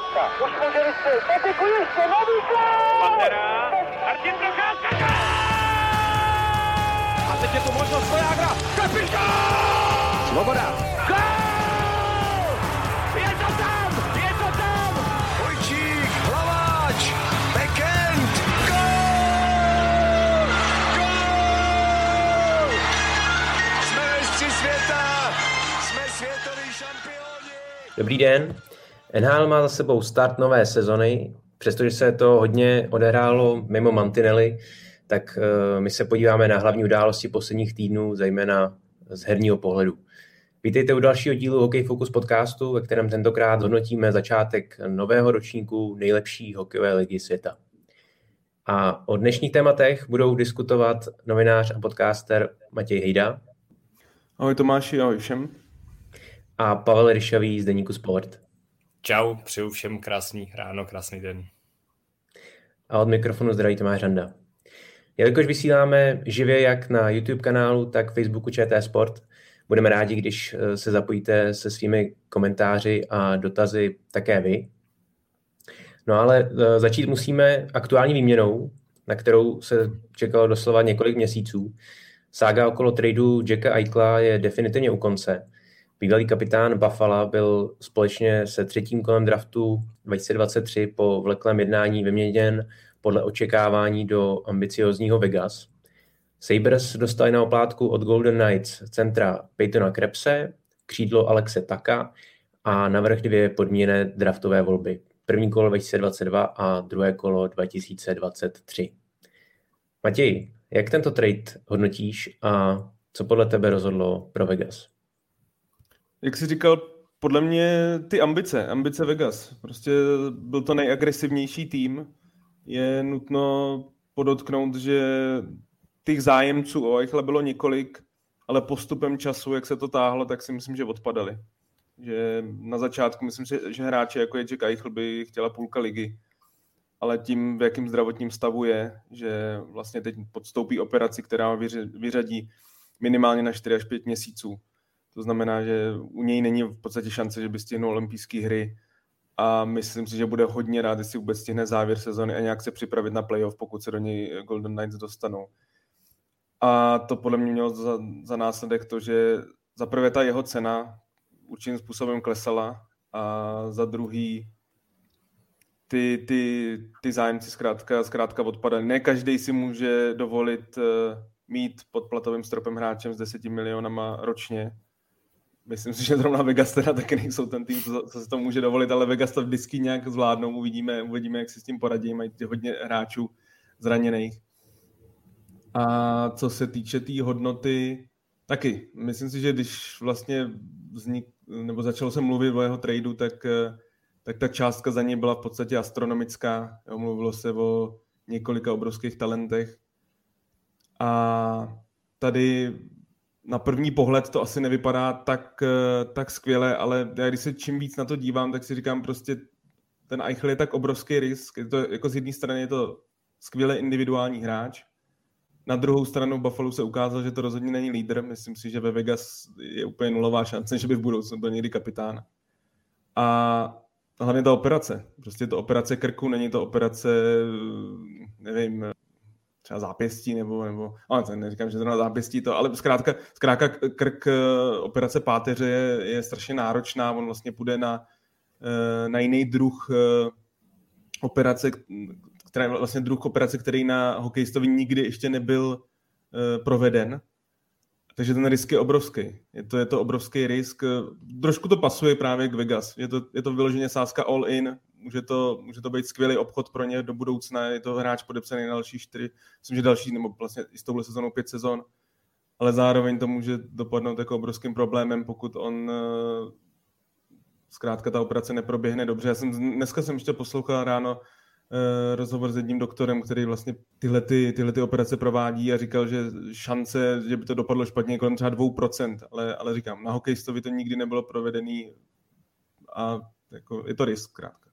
Procházka. Už může vystřelit. Patiku ještě, nový gol! Pantera, Martin Procházka, A teď je tu možnost Vojágra. Kapitán! Svoboda. gol! Je to tam, je to tam! Vojčík, Hlaváč, Bekend. Gol! Gol! Jsme mistři světa! Jsme světoví šampioni! Dobrý den. NHL má za sebou start nové sezony, přestože se to hodně odehrálo mimo mantinely, tak uh, my se podíváme na hlavní události posledních týdnů, zejména z herního pohledu. Vítejte u dalšího dílu Hokej Focus podcastu, ve kterém tentokrát hodnotíme začátek nového ročníku nejlepší hokejové ligy světa. A o dnešních tématech budou diskutovat novinář a podcaster Matěj Hejda. Ahoj Tomáši, ahoj všem. A Pavel Ryšavý z Deníku Sport. Čau, přeju všem krásný ráno, krásný den. A od mikrofonu zdraví Tomáš Randa. Jelikož vysíláme živě jak na YouTube kanálu, tak Facebooku ČT Sport, budeme rádi, když eh, se zapojíte se svými komentáři a dotazy také vy. No ale eh, začít musíme aktuální výměnou, na kterou se čekalo doslova několik měsíců. Sága okolo tradu Jacka Eichla je definitivně u konce. Bývalý kapitán Buffalo byl společně se třetím kolem draftu 2023 po vleklém jednání vyměněn podle očekávání do ambiciozního Vegas. Sabres dostali na oplátku od Golden Knights centra Peytona Krebse, křídlo Alexe Taka a navrh dvě podmíněné draftové volby. První kolo 2022 a druhé kolo 2023. Matěj, jak tento trade hodnotíš a co podle tebe rozhodlo pro Vegas? Jak jsi říkal, podle mě ty ambice, ambice Vegas. Prostě byl to nejagresivnější tým. Je nutno podotknout, že těch zájemců o Eichle bylo několik, ale postupem času, jak se to táhlo, tak si myslím, že odpadali. Že na začátku myslím, že, že hráče jako je Jack Eichel by chtěla půlka ligy, ale tím, v jakém zdravotním stavu je, že vlastně teď podstoupí operaci, která vyřadí minimálně na 4 až 5 měsíců. To znamená, že u něj není v podstatě šance, že by stihnul olympijské hry a myslím si, že bude hodně rád, jestli vůbec stihne závěr sezony a nějak se připravit na playoff, pokud se do něj Golden Knights dostanou. A to podle mě mělo za, za následek to, že za prvé ta jeho cena určitým způsobem klesala a za druhý ty, ty, ty zájemci zkrátka, zkrátka odpadaly. Ne každý si může dovolit uh, mít pod platovým stropem hráčem s 10 milionama ročně. Myslím si, že zrovna Vegas teda taky nejsou ten tým, co, co se to může dovolit, ale Vegas to vždycky nějak zvládnou. Uvidíme, uvidíme jak si s tím poradí. Mají hodně hráčů zraněných. A co se týče té tý hodnoty, taky. Myslím si, že když vlastně vznik, nebo začalo se mluvit o jeho tradu, tak, tak ta částka za něj byla v podstatě astronomická. Jo, mluvilo se o několika obrovských talentech. A tady na první pohled to asi nevypadá tak, tak skvěle, ale já když se čím víc na to dívám, tak si říkám prostě, ten Eichel je tak obrovský risk. Je to, jako z jedné strany je to skvěle individuální hráč, na druhou stranu Buffalo se ukázal, že to rozhodně není lídr. Myslím si, že ve Vegas je úplně nulová šance, že by v budoucnu byl někdy kapitán. A hlavně ta operace. Prostě to operace krku, není to operace, nevím, třeba zápěstí nebo, nebo ale neříkám, že to na zápěstí to, ale zkrátka, zkrátka krk operace páteře je, je strašně náročná, on vlastně půjde na, na jiný druh operace, která je vlastně druh operace, který na hokejistovi nikdy ještě nebyl proveden. Takže ten risk je obrovský. Je to, je to obrovský risk. Trošku to pasuje právě k Vegas. Je to, je to vyloženě sázka all in. Může to, může to být skvělý obchod pro ně do budoucna. Je to hráč podepsaný na další čtyři, myslím, že další, nebo vlastně i s touhle sezónou pět sezon. Ale zároveň to může dopadnout jako obrovským problémem, pokud on uh, zkrátka ta operace neproběhne dobře. Já jsem, dneska jsem ještě poslouchal ráno Eh, rozhovor s jedním doktorem, který vlastně tyhle, ty, tyhle ty operace provádí a říkal, že šance, že by to dopadlo špatně, kolem třeba 2%, ale, ale říkám, na hokejistovi to nikdy nebylo provedený a jako, je to risk krátka.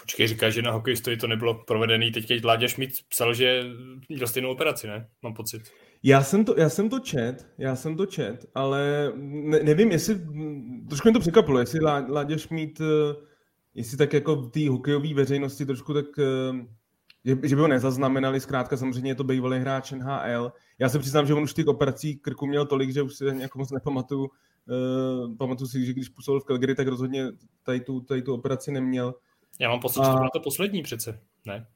Počkej, říká, že na hokejistovi to nebylo provedený. Teď Láďa Šmíd psal, že měl stejnou operaci, ne? Mám pocit. Já jsem to, já jsem to čet, já jsem to čet, ale ne, nevím, jestli, trošku mě to překvapilo, jestli Láďa Šmíd uh, jestli tak jako v té hokejové veřejnosti trošku tak, eh, že, že by ho nezaznamenali, zkrátka samozřejmě je to bývalý hráč NHL. Já se přiznám, že on už těch operací krku měl tolik, že už si jako moc nepamatuju. Uh, pamatuju si, že když působil v Calgary, tak rozhodně tady tu, tady tu operaci neměl. Já mám pocit, a... že to byla to poslední přece, ne?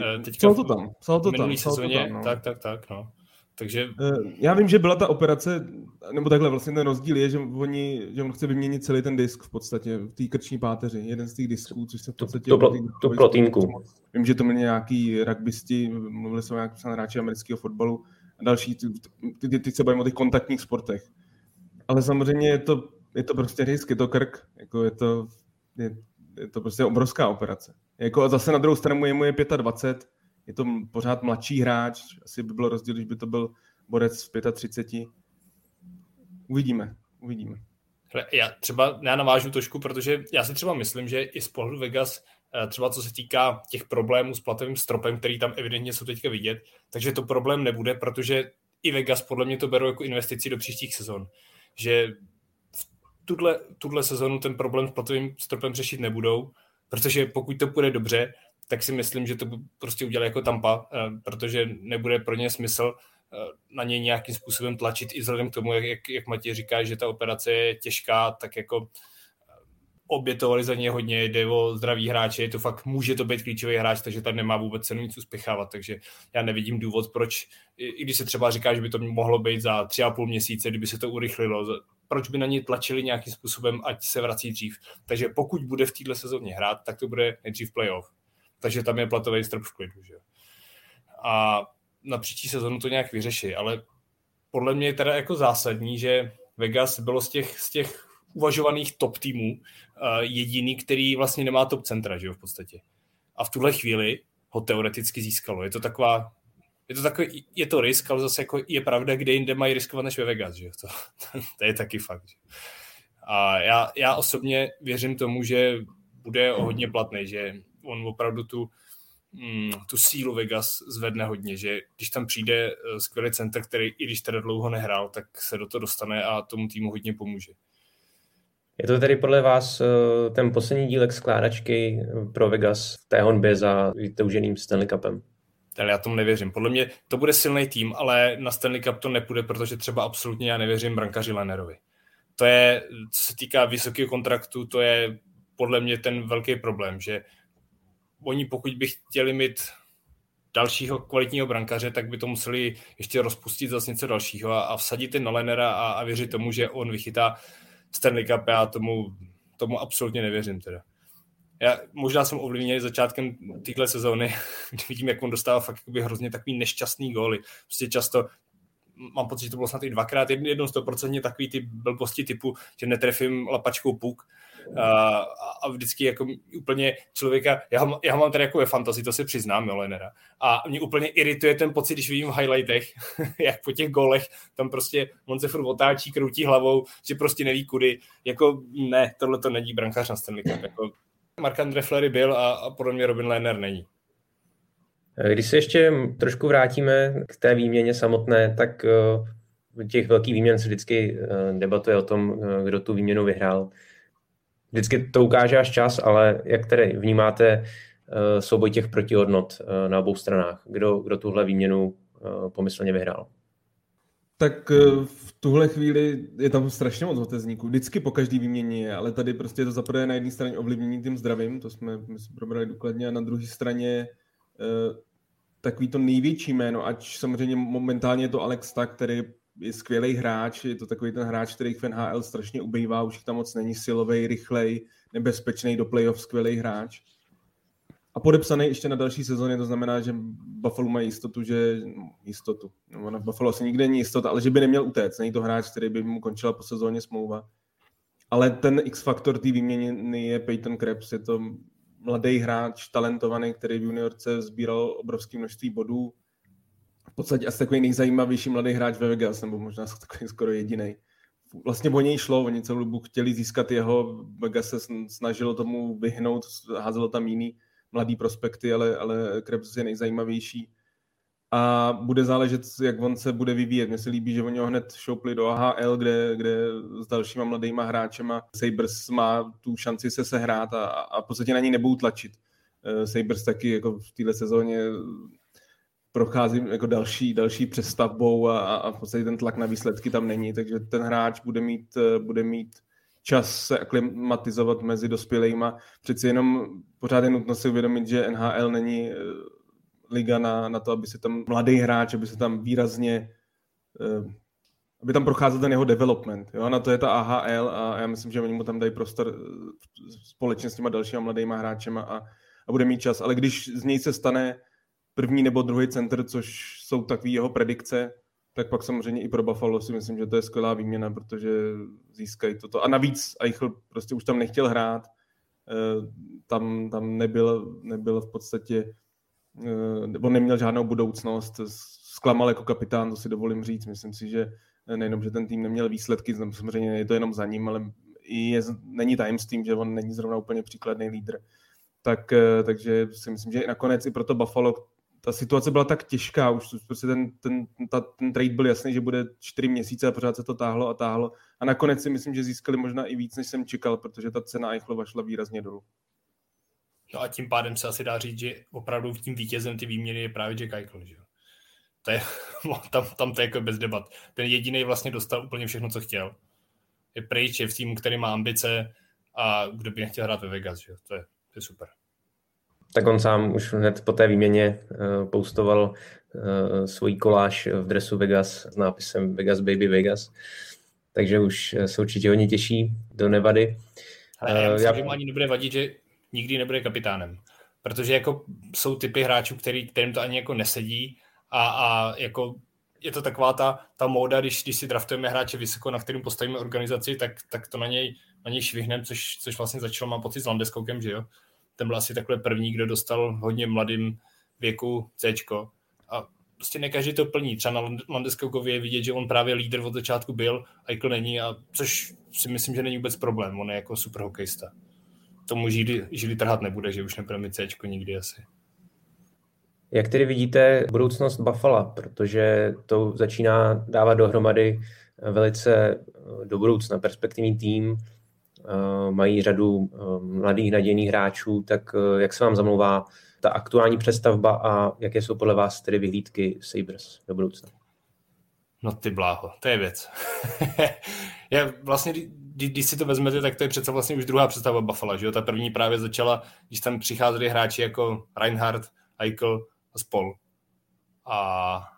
Eh, teďka psal to tam, psal to tam. Psal sezóně, to tam no. tak, tak, tak, no. Takže... Eh, já vím, že byla ta operace, nebo takhle vlastně ten rozdíl je, že, oni, že on chce vyměnit celý ten disk v podstatě, v té krční páteři, jeden z těch disků, což se v podstatě... To, to, to plotínku. Vím, že to měli nějaký rugbysti, mluvili jsme o nějakým hráči amerického fotbalu a další, ty, ty, ty, ty se bavím o těch kontaktních sportech. Ale samozřejmě je to, je to prostě risk, je to krk, jako je to, je, je to prostě obrovská operace. Jako a zase na druhou stranu je mu je 25, je to pořád mladší hráč, asi by bylo rozdíl, když by to byl borec v 35. Uvidíme, uvidíme. Já třeba já navážu trošku, protože já si třeba myslím, že i z pohledu Vegas, eh, třeba co se týká těch problémů s platovým stropem, který tam evidentně jsou teďka vidět, takže to problém nebude, protože i Vegas podle mě to berou jako investici do příštích sezon. Že tuhle, tuhle sezonu ten problém s platovým stropem řešit nebudou, protože pokud to půjde dobře, tak si myslím, že to prostě udělá jako Tampa, eh, protože nebude pro ně smysl eh, na něj nějakým způsobem tlačit i vzhledem k tomu, jak, jak, Matěj říká, že ta operace je těžká, tak jako obětovali za ně hodně, jde o zdravý hráče, je to fakt, může to být klíčový hráč, takže tam nemá vůbec cenu nic uspěchávat, takže já nevidím důvod, proč, i když se třeba říká, že by to mohlo být za tři a půl měsíce, kdyby se to urychlilo, proč by na něj tlačili nějakým způsobem, ať se vrací dřív. Takže pokud bude v této sezóně hrát, tak to bude nejdřív playoff takže tam je platový strop v klidu. Že? A na příští sezonu to nějak vyřeší, ale podle mě je teda jako zásadní, že Vegas bylo z těch, z těch uvažovaných top týmů uh, jediný, který vlastně nemá top centra, že jo, v podstatě. A v tuhle chvíli ho teoreticky získalo. Je to taková, je to takový, je to risk, ale zase jako je pravda, kde jinde mají riskovat než ve Vegas, že? To, to je taky fakt. Že? A já, já osobně věřím tomu, že bude hodně platný, že on opravdu tu, mm, tu sílu Vegas zvedne hodně, že když tam přijde eh, skvělý center, který i když teda dlouho nehrál, tak se do toho dostane a tomu týmu hodně pomůže. Je to tedy podle vás eh, ten poslední dílek skládačky pro Vegas v té honbě za vytouženým Stanley Cupem? Ale já tomu nevěřím. Podle mě to bude silný tým, ale na Stanley Cup to nepůjde, protože třeba absolutně já nevěřím brankaři Lenerovi. To je, co se týká vysokého kontraktu, to je podle mě ten velký problém, že oni pokud by chtěli mít dalšího kvalitního brankaře, tak by to museli ještě rozpustit zase něco dalšího a, a vsadit ten na Lenera a, a věřit tomu, že on vychytá Stanley Cup. Já tomu, tomu absolutně nevěřím teda. Já možná jsem ovlivněný začátkem téhle sezóny, kdy vidím, jak on dostává fakt hrozně takový nešťastný góly. Prostě často mám pocit, že to bylo snad i dvakrát, jednou stoprocentně takový ty blbosti typu, že netrefím lapačkou puk a, vždycky jako úplně člověka, já ho, já ho mám tady jako ve fantazii, to si přiznám, Milenera. A mě úplně irituje ten pocit, když vidím v highlightech, jak po těch golech tam prostě on se furt otáčí, kroutí hlavou, že prostě neví kudy. Jako ne, tohle to není brankář na Stanley Cup. Jako Mark-André Fleury byl a, a podle mě Robin Lehner není. Když se ještě trošku vrátíme k té výměně samotné, tak uh, těch velkých výměn se vždycky uh, debatuje o tom, uh, kdo tu výměnu vyhrál. Vždycky to ukáže až čas, ale jak tedy vnímáte souboj těch protihodnot na obou stranách? Kdo, kdo tuhle výměnu pomyslně vyhrál? Tak v tuhle chvíli je tam strašně moc otezníků. Vždycky po každý výměně je, ale tady prostě je to zaprvé na jedné straně ovlivnění tím zdravím, to jsme, my jsme probrali důkladně, a na druhé straně takový to největší jméno, ať samozřejmě momentálně je to Alex Tak, který je skvělý hráč, je to takový ten hráč, který v NHL strašně ubývá, už tam moc není silový, rychlej, nebezpečný do playoff, skvělý hráč. A podepsaný ještě na další sezóně, to znamená, že Buffalo má jistotu, že jistotu. No, v Buffalo asi nikdy není jistota, ale že by neměl utéct. Není to hráč, který by mu končila po sezóně smlouva. Ale ten X-faktor té výměny je Peyton Krebs, je to mladý hráč, talentovaný, který v juniorce sbíral obrovské množství bodů. V podstatě asi takový nejzajímavější mladý hráč ve Vegas, nebo možná takový skoro jediný. Vlastně o něj šlo, oni celou dobu chtěli získat jeho, Vegas se snažilo tomu vyhnout, házelo tam jiný mladý prospekty, ale, ale Krebs je nejzajímavější. a bude záležet, jak on se bude vyvíjet. Mně se líbí, že oni ho hned šoupli do AHL, kde, kde s dalšíma mladýma hráčema Sabres má tu šanci se sehrát a, a v podstatě na ní nebudou tlačit. Eh, Sabres taky jako v této sezóně prochází jako další, další přestavbou a, a v podstatě ten tlak na výsledky tam není, takže ten hráč bude mít, eh, bude mít čas se aklimatizovat mezi dospělejma. Přeci jenom pořád je nutno si uvědomit, že NHL není eh, liga na, na to, aby se tam mladý hráč, aby se tam výrazně eh, aby tam procházel ten jeho development. Jo? Na to je ta AHL a já myslím, že oni mu tam dají prostor společně s těma dalšíma mladýma hráčema a, a bude mít čas. Ale když z něj se stane první nebo druhý center, což jsou takové jeho predikce, tak pak samozřejmě i pro Buffalo si myslím, že to je skvělá výměna, protože získají toto. A navíc Eichel prostě už tam nechtěl hrát, eh, tam, tam nebyl, nebyl v podstatě, eh, on neměl žádnou budoucnost, zklamal jako kapitán, to si dovolím říct. Myslím si, že nejenom, že ten tým neměl výsledky, samozřejmě je to jenom za ním, ale je, není tajemstvím, že on není zrovna úplně příkladný lídr. Tak, eh, takže si myslím, že nakonec i pro to Buffalo, ta situace byla tak těžká, už prostě ten, ten, ta, ten trade byl jasný, že bude čtyři měsíce a pořád se to táhlo a táhlo. A nakonec si myslím, že získali možná i víc, než jsem čekal, protože ta cena Eichlova šla výrazně dolů. No a tím pádem se asi dá říct, že opravdu tím vítězem ty výměny je právě Jack Eichel, že To je, tam, tam to je jako bez debat. Ten jediný vlastně dostal úplně všechno, co chtěl. Je pryč, je v týmu, který má ambice a kdo by nechtěl hrát ve Vegas, že? To je, to je super tak on sám už hned po té výměně uh, postoval uh, svůj koláž v dresu Vegas s nápisem Vegas Baby Vegas. Takže už se určitě hodně těší do Nevady. Ale já myslím, já... že mu ani nebude vadit, že nikdy nebude kapitánem. Protože jako jsou typy hráčů, který, kterým to ani jako nesedí a, a jako je to taková ta, ta móda, když, když si draftujeme hráče vysoko, na kterým postavíme organizaci, tak, tak to na něj, na něj švihneme, což, což vlastně začalo, mám pocit, s Landeskoukem, že jo? Ten byl asi takhle první, kdo dostal hodně mladým věku C. A prostě ne každý to plní. Třeba na Landeskoukově je vidět, že on právě lídr od začátku byl, a Eichel není, a což si myslím, že není vůbec problém. On je jako super hokejista. Tomu žili, žili trhat nebude, že už nebude mít C nikdy asi. Jak tedy vidíte budoucnost Buffalo, protože to začíná dávat dohromady velice do budoucna perspektivní tým, mají řadu eh, mladých nadějných hráčů, tak eh, jak se vám zamlouvá ta aktuální přestavba a jaké jsou podle vás tedy vyhlídky Sabres do budoucna? No ty bláho, to je věc. Já vlastně, když, když si to vezmete, tak to je přece vlastně už druhá představa Buffalo, že jo? Ta první právě začala, když tam přicházeli hráči jako Reinhardt, Eichel a Spol. A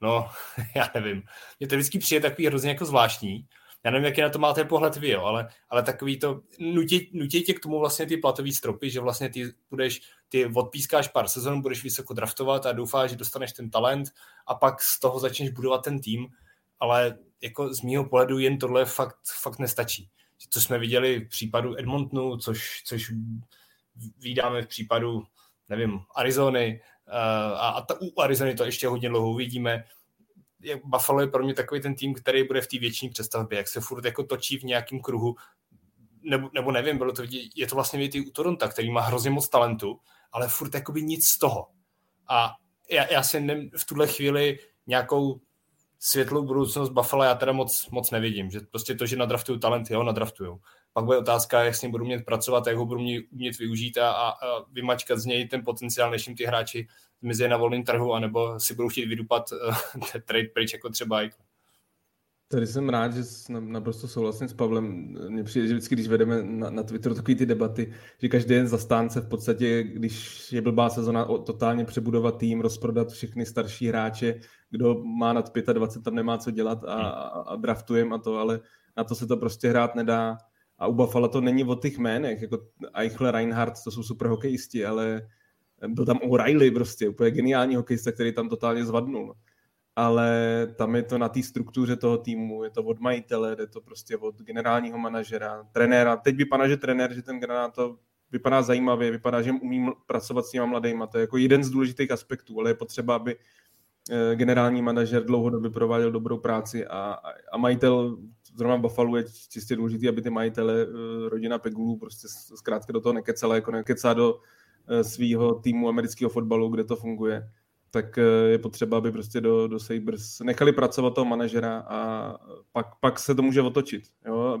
no, já nevím. Mně to vždycky přijde takový hrozně jako zvláštní, já nevím, jaký na to máte pohled vy, jo, ale, ale takový to, nutí, tě k tomu vlastně ty platové stropy, že vlastně ty budeš, ty odpískáš pár sezon, budeš vysoko draftovat a doufáš, že dostaneš ten talent a pak z toho začneš budovat ten tým, ale jako z mýho pohledu jen tohle fakt, fakt nestačí. Co jsme viděli v případu Edmontonu, což, což vydáme v případu, nevím, Arizony, uh, a, a ta, u Arizony to ještě hodně dlouho uvidíme, jak Buffalo je pro mě takový ten tým, který bude v té větší přestavbě, jak se furt jako točí v nějakém kruhu, nebo, nebo nevím, bylo to je to vlastně vidět i u Toronto, který má hrozně moc talentu, ale furt jakoby nic z toho. A já, já si ne, v tuhle chvíli nějakou světlou budoucnost Buffalo já teda moc, moc nevidím. Že prostě to, že nadraftují talent, jo, nadraftují. Pak bude otázka, jak s ním budu umět pracovat, jak ho budu umět využít a, a, a vymačkat z něj ten potenciál, než jim ty hráči zmizí na volném trhu, anebo si budou chtít vydupat uh, trade pryč, jako třeba Eichel. Tady jsem rád, že naprosto souhlasím s Pavlem. Mně přijde, že vždycky, když vedeme na, na Twitteru takové ty debaty, že každý den zastánce v podstatě, když je blbá sezona, totálně přebudovat tým, rozprodat všechny starší hráče, kdo má nad 25, tam nemá co dělat a, a, a draftujem a to, ale na to se to prostě hrát nedá. A u Buffalo to není o těch jménech, jako Eichel, Reinhardt, to jsou super hokejisti, ale byl tam O'Reilly prostě, úplně geniální hokejista, který tam totálně zvadnul. Ale tam je to na té struktuře toho týmu, je to od majitele, je to prostě od generálního manažera, trenéra. Teď vypadá, že trenér, že ten generál to vypadá zajímavě, vypadá, že umí pracovat s těma mladýma. To je jako jeden z důležitých aspektů, ale je potřeba, aby eh, generální manažer dlouhodobě prováděl dobrou práci a, a majitel zrovna Buffalo je čistě důležitý, aby ty majitele, eh, rodina Pegulů prostě zkrátka do toho nekecala, jako nekecá do Eh, svého týmu amerického fotbalu, kde to funguje. tak je potřeba, aby prostě do, do Sabres nechali pracovat toho manažera a pak, pak se to může otočit. Jo?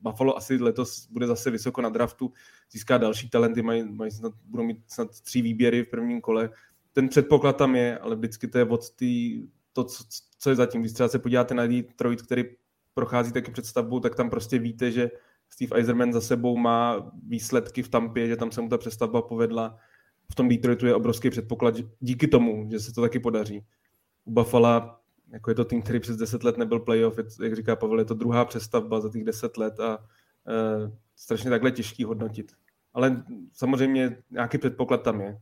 Buffalo asi letos bude zase vysoko na draftu, získá další talenty, mají, mají snad, budou mít snad tři výběry v prvním kole. Ten předpoklad tam je, ale vždycky to je od tý, to, co, co je zatím. Když třeba se podíváte na Detroit, který prochází taky představbou, tak tam prostě víte, že Steve Eiserman za sebou má výsledky v Tampě, že tam se mu ta přestavba povedla. V tom Detroitu je obrovský předpoklad díky tomu, že se to taky podaří. U Buffalo, jako je to tým, který přes 10 let nebyl playoff, jak říká Pavel, je to druhá přestavba za těch 10 let a e, strašně takhle těžký hodnotit. Ale samozřejmě nějaký předpoklad tam je.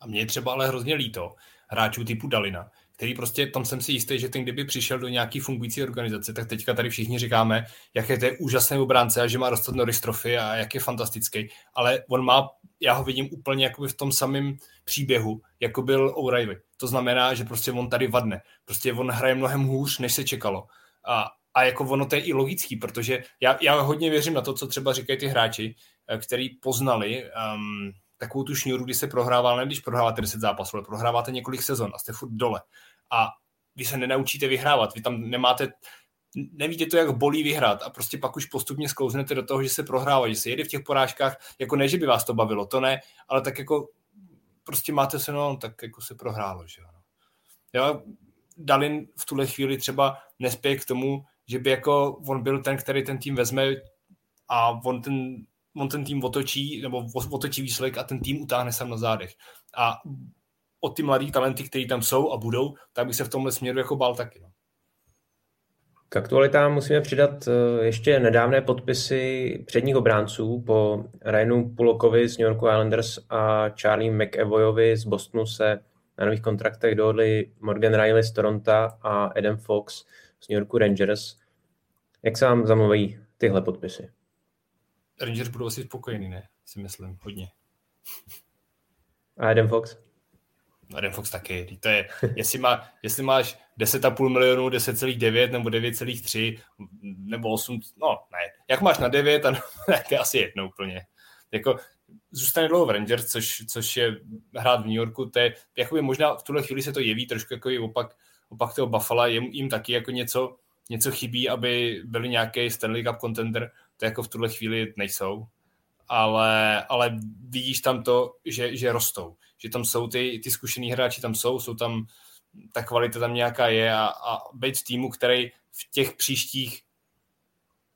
A mě třeba ale hrozně líto hráčů typu Dalina, který prostě, tam jsem si jistý, že ten kdyby přišel do nějaký fungující organizace, tak teďka tady všichni říkáme, jak je to úžasný obránce a že má dostat Norris trofy a jak je fantastický, ale on má, já ho vidím úplně jako v tom samém příběhu, jako byl O'Reilly. To znamená, že prostě on tady vadne. Prostě on hraje mnohem hůř, než se čekalo. A, a jako ono to je i logický, protože já, já hodně věřím na to, co třeba říkají ty hráči, eh, který poznali um, takovou tu šňůru, kdy se prohrává, ne když prohráváte 10 zápasů, ale prohráváte několik sezon a jste furt dole. A vy se nenaučíte vyhrávat, vy tam nemáte, nevíte to, jak bolí vyhrát a prostě pak už postupně sklouznete do toho, že se prohrává, že se jede v těch porážkách, jako ne, že by vás to bavilo, to ne, ale tak jako prostě máte se, no, tak jako se prohrálo, že jo. No. Jo, Dalin v tuhle chvíli třeba nespěje k tomu, že by jako on byl ten, který ten tým vezme a on ten on ten tým otočí, nebo otočí výsledek a ten tým utáhne sám na zádech. A o ty mladý talenty, které tam jsou a budou, tak bych se v tomhle směru jako bál taky. No. K aktualitám musíme přidat eh, ještě nedávné podpisy předních obránců po Ryanu Pulokovi z New York Islanders a Charlie McEvoyovi z Bostonu se na nových kontraktech dohodli Morgan Riley z Toronto a Adam Fox z New Yorku Rangers. Jak se vám zamluví tyhle podpisy? Rangers budou asi spokojení, ne? Si myslím, hodně. A Adam Fox? Adam Fox taky. To je, jestli, má, jestli máš 10,5 milionů, 10,9 nebo 9,3 nebo 8, no ne. Jak máš na 9, a tak je asi jedno úplně. Jako, zůstane dlouho v Rangers, což, což je hrát v New Yorku, to je, jakoby možná v tuhle chvíli se to jeví trošku jako opak, opak toho Buffalo, jim, jim taky jako něco, něco chybí, aby byli nějaký Stanley Cup contender, to jako v tuhle chvíli nejsou, ale, ale vidíš tam to, že, že rostou, že tam jsou ty, ty zkušený hráči, tam jsou, jsou tam, ta kvalita tam nějaká je a, a být v týmu, který v těch příštích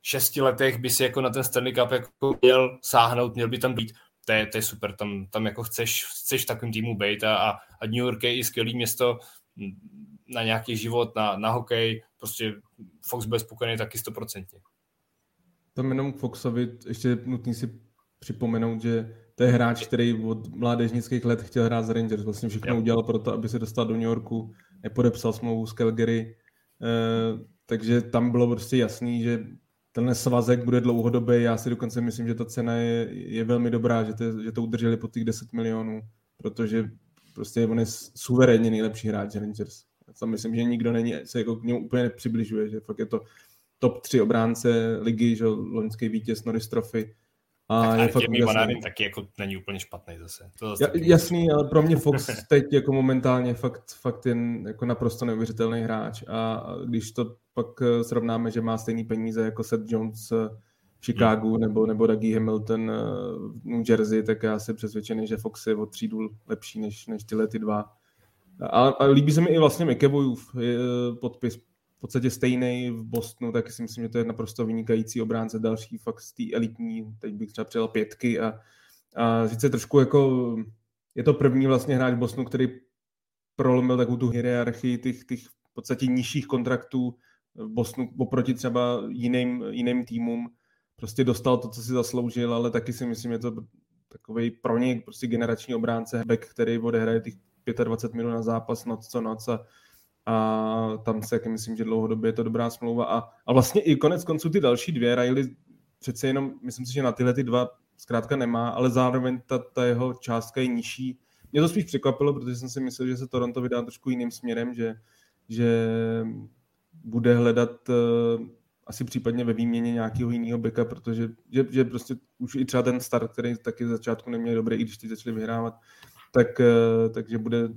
šesti letech by si jako na ten Stanley Cup jako měl sáhnout, měl by tam být, to je, to je super, tam, tam jako chceš, chceš v takovém týmu být a, a, a New York je i skvělý město na nějaký život, na, na hokej, prostě Fox bude spokojený taky stoprocentně. Tam jenom k Foxovi ještě nutný si připomenout, že to je hráč, který od mládežnických let chtěl hrát z Rangers. Vlastně všechno jo. udělal pro to, aby se dostal do New Yorku, nepodepsal smlouvu s Calgary, eh, takže tam bylo prostě jasný, že tenhle svazek bude dlouhodobý. Já si dokonce myslím, že ta cena je, je velmi dobrá, že to, že to udrželi po těch 10 milionů, protože prostě on je suverénně nejlepší hráč Rangers. Já tam myslím, že nikdo není, se jako k němu úplně nepřibližuje, že fakt je to top 3 obránce ligy, že loňský vítěz Norris Trophy. A tak je fakt jasný. taky jako není úplně špatný zase. To zase ja, jasný, ale pro mě Fox teď jako momentálně fakt, fakt jen jako naprosto neuvěřitelný hráč a když to pak eh, srovnáme, že má stejný peníze jako Seth Jones eh, v Chicagu hmm. nebo, nebo Dougie Hamilton eh, v New Jersey, tak já jsem přesvědčený, že Fox je o třídu lepší než, než tyhle ty dva. A, a líbí se mi i vlastně McEvoyův podpis, v podstatě stejný v Bostonu, tak si myslím, že to je naprosto vynikající obránce, další fakt z té elitní, teď bych třeba přijel pětky a, a sice trošku jako, je to první vlastně hráč Bostonu, který prolomil takovou tu hierarchii těch, těch v podstatě nižších kontraktů v Bostonu oproti třeba jiným, jiným týmům. Prostě dostal to, co si zasloužil, ale taky si myslím, že to takový pro něj prostě generační obránce, back, který odehraje těch 25 minut na zápas noc co noc a a tam se jak myslím, že dlouhodobě je to dobrá smlouva a, a vlastně i konec konců ty další dvě, Riley přece jenom, myslím si, že na tyhle ty dva zkrátka nemá, ale zároveň ta, ta jeho částka je nižší. Mě to spíš překvapilo, protože jsem si myslel, že se Toronto vydá trošku jiným směrem, že, že bude hledat uh, asi případně ve výměně nějakého jiného beka, protože že, že prostě už i třeba ten start, který taky začátku neměl dobrý, i když ty začali vyhrávat, tak, uh, takže bude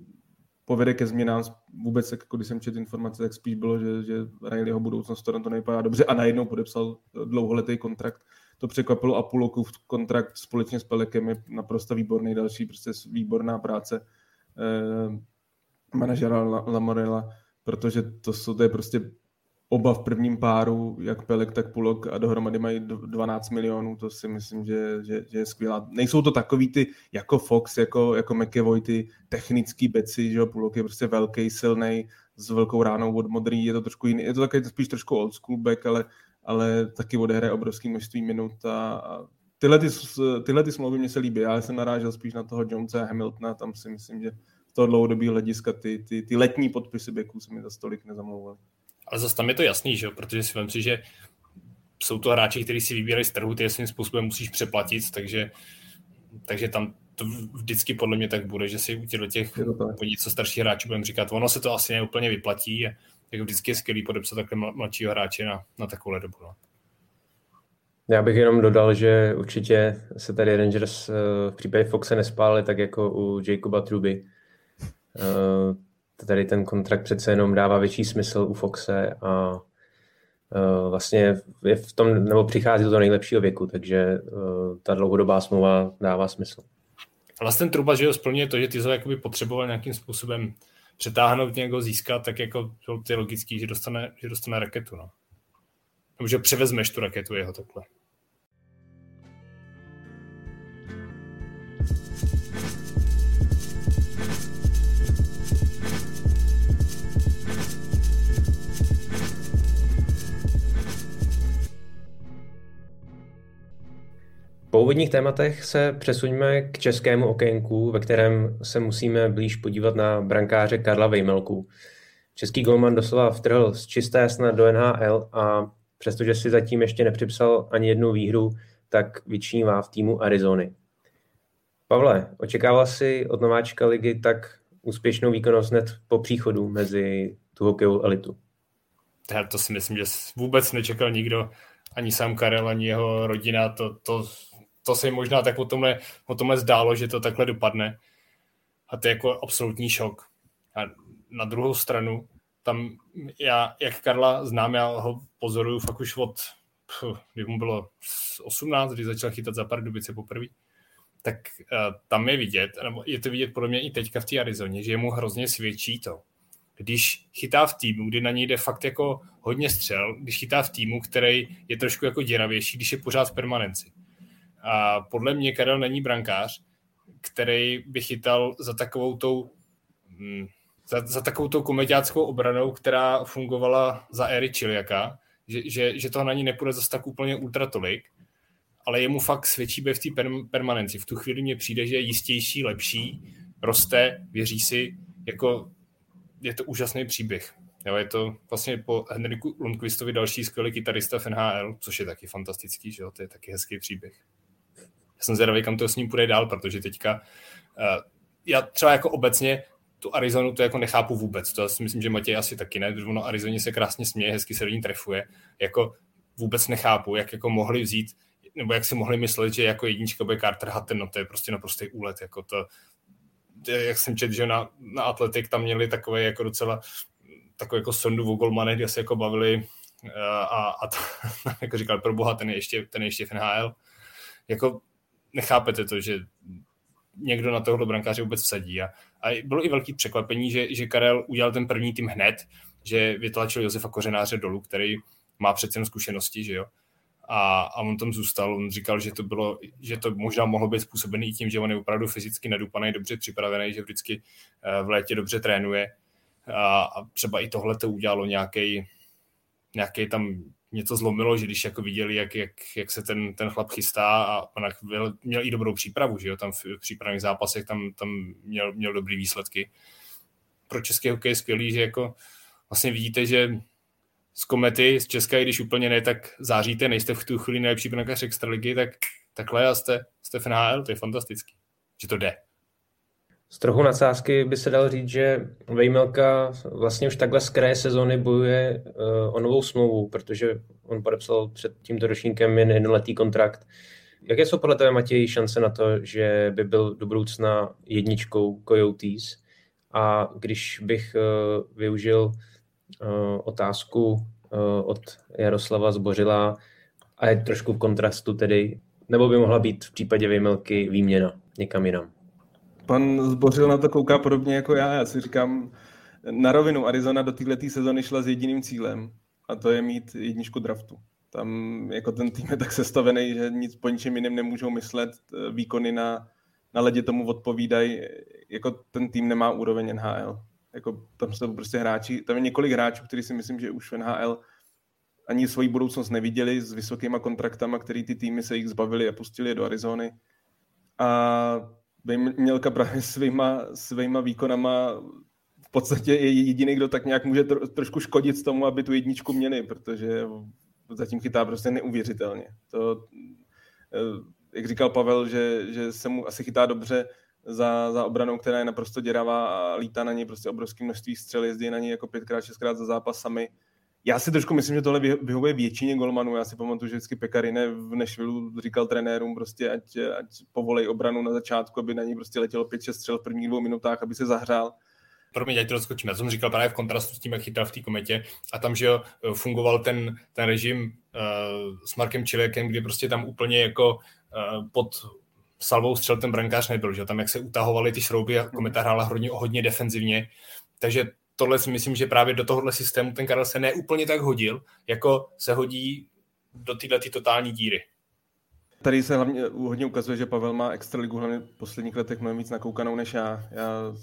povede ke změnám. Vůbec, jako když jsem četl informace, tak spíš bylo, že, že Rileyho budoucnost to nevypadá dobře a najednou podepsal dlouholetý kontrakt. To překvapilo a půl roku kontrakt společně s Pelekem je naprosto výborný, další prostě výborná práce eh, manažera Lamorela, protože to, jsou, to je prostě oba v prvním páru, jak Pelek, tak Pulok a dohromady mají 12 milionů, to si myslím, že, že, že je skvělá. Nejsou to takový ty jako Fox, jako, jako McEvoy, ty technický beci, že Pulok je prostě velký, silný, s velkou ránou od modrý, je to trošku jiný, je to takový spíš trošku old school back, ale, ale taky odehraje obrovský množství minut a, a tyhle, ty, tyhle ty smlouvy mě se líbí. Já jsem narážel spíš na toho Jonesa a Hamiltona, tam si myslím, že z toho dlouhodobého hlediska ty, ty, ty letní podpisy backů se mi za stolik nezamlouvaly. Ale zase tam je to jasný, že? protože si myslím, že jsou to hráči, kteří si vybírají z trhu, ty svým způsobem musíš přeplatit, takže, takže tam to vždycky podle mě tak bude, že si u těchto těch něco starších hráčů budeme říkat, ono se to asi neúplně vyplatí a jako vždycky je skvělý podepsat takhle mladšího hráče na, na takovou dobu. No. Já bych jenom dodal, že určitě se tady Rangers eh, v případě Foxe nespálili tak jako u Jacoba Truby. Tady ten kontrakt přece jenom dává větší smysl u Foxe a uh, vlastně je v tom, nebo přichází do toho nejlepšího věku, takže uh, ta dlouhodobá smlouva dává smysl. A vlastně Truba, že ho splňuje to, že ty jakoby potřeboval nějakým způsobem přetáhnout, někoho získat, tak jako ty logický, že dostane, že dostane raketu. No. Nebo že převezmeš tu raketu jeho takhle. Po úvodních tématech se přesuňme k českému okénku, ve kterém se musíme blíž podívat na brankáře Karla Vejmelku. Český golman doslova vtrhl z čisté snad do NHL a přestože si zatím ještě nepřipsal ani jednu výhru, tak vyčnívá v týmu Arizony. Pavle, očekával si od nováčka ligy tak úspěšnou výkonnost hned po příchodu mezi tu hokejovou elitu? To si myslím, že vůbec nečekal nikdo, ani sám Karel, ani jeho rodina. To, to to se jim možná tak o tomhle, o tomhle zdálo, že to takhle dopadne. A to je jako absolutní šok. A na druhou stranu, tam já, jak Karla znám, já ho pozoruju fakt už od, kdy mu bylo 18, kdy začal chytat za Pardubice poprvé, tak uh, tam je vidět, nebo je to vidět podle mě i teďka v té Arizoně, že mu hrozně svědčí to, když chytá v týmu, kdy na něj jde fakt jako hodně střel, když chytá v týmu, který je trošku jako děravější, když je pořád v permanenci. A podle mě Karel není brankář, který by chytal za takovou tou hm, za, za takovou tou komediáckou obranou, která fungovala za éry Čiliaka, že, že, že to na ní nepůjde zase tak úplně ultra tolik, ale jemu fakt svědčí v té per, permanenci. V tu chvíli mně přijde, že je jistější, lepší, roste, věří si, jako je to úžasný příběh. Jo, je to vlastně po Henriku Lundqvistovi další skvělý kytarista v NHL, což je taky fantastický, že jo, to je taky hezký příběh jsem zvědavý, kam to s ním půjde dál, protože teďka uh, já třeba jako obecně tu Arizonu to jako nechápu vůbec. To si myslím, že Matěj asi taky ne, protože ono Arizoně se krásně směje, hezky se do ní trefuje. Jako vůbec nechápu, jak jako mohli vzít, nebo jak si mohli myslet, že jako jednička bude Carter Hutton, no to je prostě naprostý úlet. Jako to, jak jsem četl, že na, na Atletik tam měli takové jako docela takový jako sondu o Golmane, kde se jako bavili uh, a, a to, jako říkal, pro boha, ten je ještě, ten je ještě v NHL. Jako nechápete to, že někdo na tohle brankáře vůbec vsadí. A, a bylo i velký překvapení, že, že Karel udělal ten první tým hned, že vytlačil Josefa Kořenáře dolů, který má přece jen zkušenosti, že jo. A, a on tam zůstal, on říkal, že to bylo, že to možná mohlo být způsobený i tím, že on je opravdu fyzicky nadupaný, dobře připravený, že vždycky eh, v létě dobře trénuje. A, a třeba i tohle to udělalo nějaký nějaký tam něco zlomilo, že když jako viděli, jak, jak, jak se ten, ten chlap chystá a on měl, měl i dobrou přípravu, že jo, tam v, v přípravných zápasech tam, tam měl, měl dobrý výsledky. Pro český hokej je skvělý, že jako vlastně vidíte, že z komety, z Česka, když úplně ne, tak záříte, nejste v tu chvíli nejlepší brankář extraligy, tak takhle a jste, jste v NHL, to je fantastický, že to jde. Z trochu nadsázky by se dal říct, že Vejmelka vlastně už takhle z kraje sezóny bojuje uh, o novou smlouvu, protože on podepsal před tímto ročníkem jen jednoletý kontrakt. Jaké jsou podle tebe, Matěj, šance na to, že by byl do budoucna jedničkou Coyotes? A když bych uh, využil uh, otázku od Jaroslava Zbořila a je trošku v kontrastu tedy, nebo by mohla být v případě Vejmelky výměna někam jinam? Pan Zbořil na to kouká podobně jako já. Já si říkám, na rovinu Arizona do této sezony šla s jediným cílem a to je mít jedničku draftu. Tam jako ten tým je tak sestavený, že nic po ničem jiném nemůžou myslet. Výkony na, na ledě tomu odpovídají. Jako ten tým nemá úroveň NHL. Jako, tam jsou prostě hráči, tam je několik hráčů, kteří si myslím, že už v NHL ani svoji budoucnost neviděli s vysokýma kontraktama, který ty týmy se jich zbavili a pustili je do Arizony. A Mělka právě svýma, svýma výkonama v podstatě je jediný, kdo tak nějak může tro, trošku škodit tomu, aby tu jedničku měli, protože zatím chytá prostě neuvěřitelně. To, eh, jak říkal Pavel, že, že se mu asi chytá dobře za, za obranou, která je naprosto děravá a lítá na ní prostě obrovské množství střel, jezdí na ní jako pětkrát, šestkrát za zápas sami. Já si trošku myslím, že tohle vyhovuje většině golmanů. Já si pamatuju, že vždycky Pekarine v Nešvilu říkal trenérům prostě, ať, ať povolej obranu na začátku, aby na ní prostě letělo 5-6 střel v prvních dvou minutách, aby se zahrál pro mě, ať to rozkočím. Já jsem říkal právě v kontrastu s tím, jak chytal v té kometě a tam, že fungoval ten, ten režim uh, s Markem Čilekem, kdy prostě tam úplně jako uh, pod salvou střel ten brankář nebyl, že tam jak se utahovaly ty šrouby a kometa hrála hodně, hodně defenzivně, takže tohle si myslím, že právě do tohohle systému ten Karel se neúplně tak hodil, jako se hodí do této totální díry. Tady se hlavně hodně ukazuje, že Pavel má extraligu hlavně v posledních letech mnohem víc nakoukanou než já. Já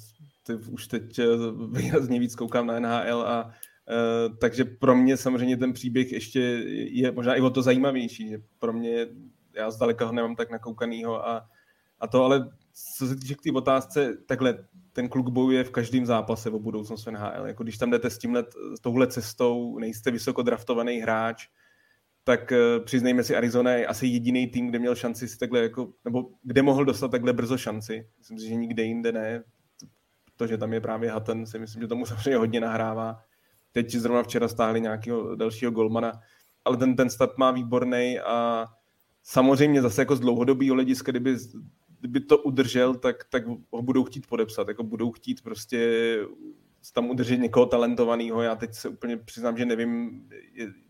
ty už teď eh, výrazně víc koukám na NHL a uh, takže pro mě samozřejmě ten příběh ještě je možná i o to zajímavější, že pro mě já zdaleka ho nemám tak nakoukanýho a, a to ale co se týče k té otázce, takhle ten kluk bojuje v každém zápase o budoucnost NHL. Jako když tam jdete s tímhle, s touhle cestou, nejste vysoko draftovaný hráč, tak uh, přiznejme si, Arizona je asi jediný tým, kde měl šanci si takhle jako, nebo kde mohl dostat takhle brzo šanci. Myslím si, že nikde jinde ne. To, že tam je právě Hatton, si myslím, že tomu samozřejmě hodně nahrává. Teď zrovna včera stáhli nějakého dalšího golmana, ale ten, ten start má výborný a samozřejmě zase jako z dlouhodobého hlediska, kdyby kdyby to udržel, tak, tak ho budou chtít podepsat, jako budou chtít prostě tam udržet někoho talentovaného. Já teď se úplně přiznám, že nevím,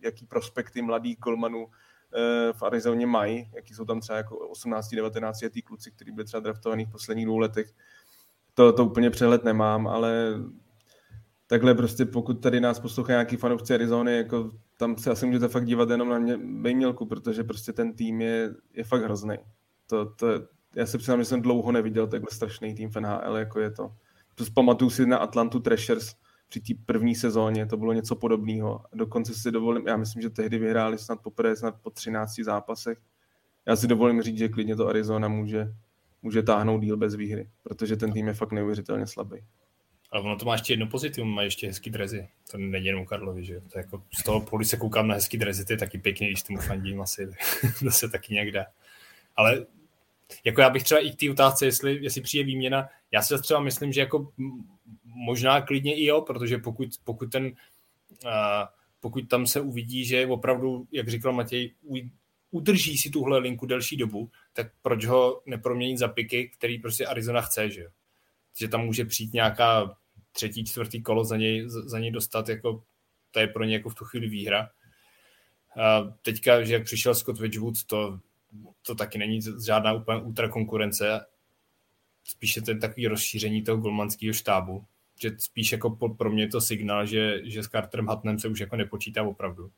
jaký prospekty mladých golmanů eh, v Arizoně mají, jaký jsou tam třeba jako 18-19 letý kluci, kteří byli třeba draftovaný v posledních dvou letech. To, to úplně přehled nemám, ale takhle prostě pokud tady nás poslouchá nějaký fanoušci Arizony, jako tam se asi můžete fakt dívat jenom na mě, Bejmělku, protože prostě ten tým je, je fakt hrozný. To, to, já se přiznám, že jsem dlouho neviděl takhle strašný tým v NHL, jako je to. Pamatuju si na Atlantu Trashers při té první sezóně, to bylo něco podobného. Dokonce si dovolím, já myslím, že tehdy vyhráli snad poprvé snad po 13 zápasech. Já si dovolím říct, že klidně to Arizona může, může táhnout díl bez výhry, protože ten tým je fakt neuvěřitelně slabý. Ale ono to má ještě jedno pozitivum, má ještě hezký drezy. To není jenom Karlovi, že To jako z toho pohledu se koukám na hezký drezy, to je taky pěkný, když tomu fandím asi, to se taky nějak dá. Ale jako já bych třeba i k té otázce, jestli, jestli přijde výměna, já si třeba myslím, že jako možná klidně i jo, protože pokud, pokud ten pokud tam se uvidí, že opravdu, jak říkal Matěj, udrží si tuhle linku delší dobu, tak proč ho neproměnit za piky, který prostě Arizona chce, že jo? Že tam může přijít nějaká třetí, čtvrtý kolo za něj, za něj dostat, jako to je pro ně jako v tu chvíli výhra. A teďka, že jak přišel Scott Wedgwood, to to taky není žádná úplně ultra konkurence, spíše ten takový rozšíření toho golmanského štábu, že spíš jako pro mě je to signál, že, že s Carterem Hatnem se už jako nepočítá opravdu.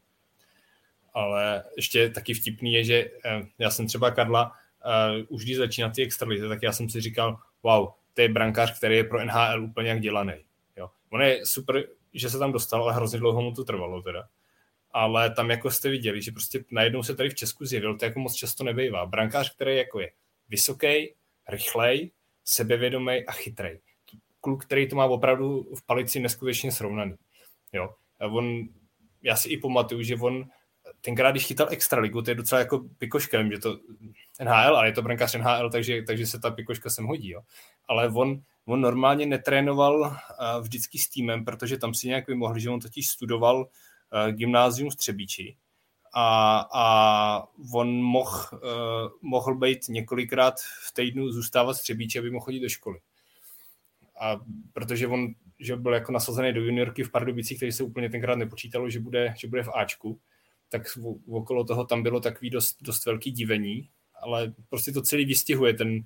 Ale ještě taky vtipný je, že eh, já jsem třeba Karla, uh, už když začíná ty extralize, tak já jsem si říkal, wow, to je brankář, který je pro NHL úplně jak dělaný. Jo. On je super, že se tam dostal, ale hrozně dlouho mu to trvalo teda ale tam jako jste viděli, že prostě najednou se tady v Česku zjevil, to jako moc často nebejvá. Brankář, který jako je vysoký, rychlej, sebevědomý a chytrý. Kluk, který to má opravdu v palici neskutečně srovnaný. Jo. A on, já si i pamatuju, že on tenkrát, když chytal extraligu, to je docela jako pikoška, že to NHL, ale je to brankář NHL, takže, takže se ta pikoška sem hodí. Jo. Ale on, on normálně netrénoval vždycky s týmem, protože tam si nějak vymohli, že on totiž studoval gymnázium v Třebíči a, a on mohl, uh, mohl být několikrát v týdnu zůstávat v Třebíči, aby mohl chodit do školy. a protože on že byl jako nasazený do juniorky v Pardubicích, který se úplně tenkrát nepočítalo, že bude, že bude v Ačku, tak okolo toho tam bylo takový dost, dost velký divení, ale prostě to celý vystihuje ten,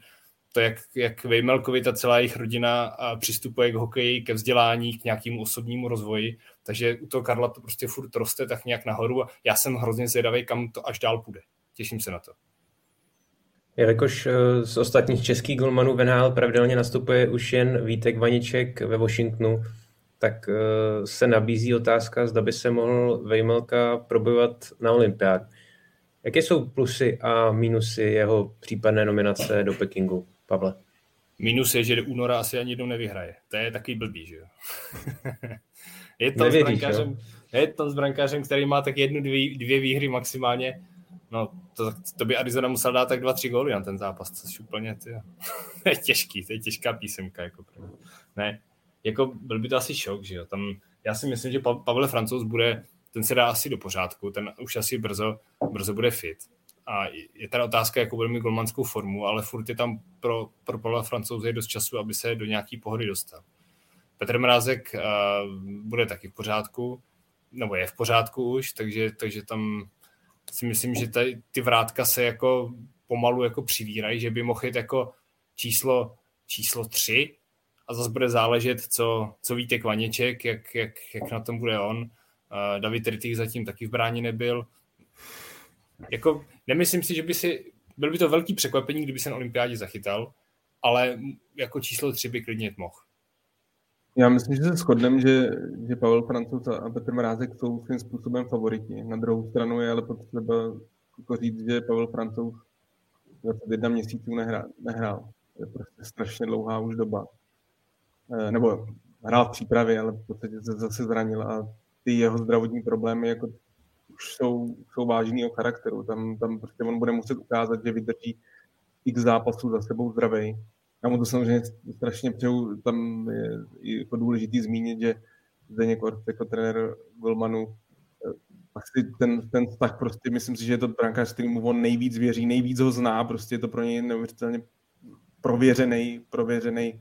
to, jak, jak Vejmelkovi ta celá jejich rodina přistupuje k hokeji, ke vzdělání, k nějakému osobnímu rozvoji, takže u toho Karla to prostě furt roste tak nějak nahoru a já jsem hrozně zvědavý, kam to až dál půjde. Těším se na to. Jelikož eh, z ostatních českých golmanů NHL pravidelně nastupuje už jen Vítek Vaniček ve Washingtonu, tak eh, se nabízí otázka, zda by se mohl Vejmelka probojovat na olympiád. Jaké jsou plusy a mínusy jeho případné nominace do Pekingu, Pavle? Minus je, že února asi ani jednou nevyhraje. To je takový blbý, že jo? je to Nevěříš, s brankářem, je to s brankářem, který má tak jednu, dvě, dvě výhry maximálně No, to, to by Arizona musel dát tak dva, tři góly na ten zápas, což úplně, ty, to je těžký, to je těžká písemka, jako Ne, jako byl by to asi šok, že jo, tam, já si myslím, že pa- Pavel Francouz bude, ten se dá asi do pořádku, ten už asi brzo, brzo bude fit. A je teda otázka, jakou bude mít golmanskou formu, ale furt je tam pro, pro Pavla Francouze dost času, aby se do nějaký pohody dostal. Petr Mrázek uh, bude taky v pořádku, nebo je v pořádku už, takže, takže tam si myslím, že tady, ty vrátka se jako pomalu jako přivírají, že by mohl jít jako číslo, číslo tři a zase bude záležet, co, co víte Kvaněček, jak, jak, jak na tom bude on. Uh, David Rittich zatím taky v bráni nebyl. Jako, nemyslím si, že by si, byl by to velký překvapení, kdyby se na olympiádě zachytal, ale jako číslo tři by klidně mohl. Já myslím, že se shodneme, že, že Pavel Francouz a Petr Mrázek jsou svým způsobem favoriti. Na druhou stranu je ale potřeba jako říct, že Pavel Francouz 21 měsíců nehrál. nehrál. To je prostě strašně dlouhá už doba. E, nebo hrál v přípravě, ale v podstatě se zase zranil a ty jeho zdravotní problémy jako už jsou, jsou vážný o charakteru. Tam, tam prostě on bude muset ukázat, že vydrží x zápasů za sebou zdravej já mu to samozřejmě strašně přeju, tam je jako důležitý zmínit, že Zdeněk Orc jako trenér Golmanu eh, asi ten, ten vztah prostě, myslím si, že je to brankář, kterýmu on nejvíc věří, nejvíc ho zná, prostě je to pro něj neuvěřitelně prověřený, prověřený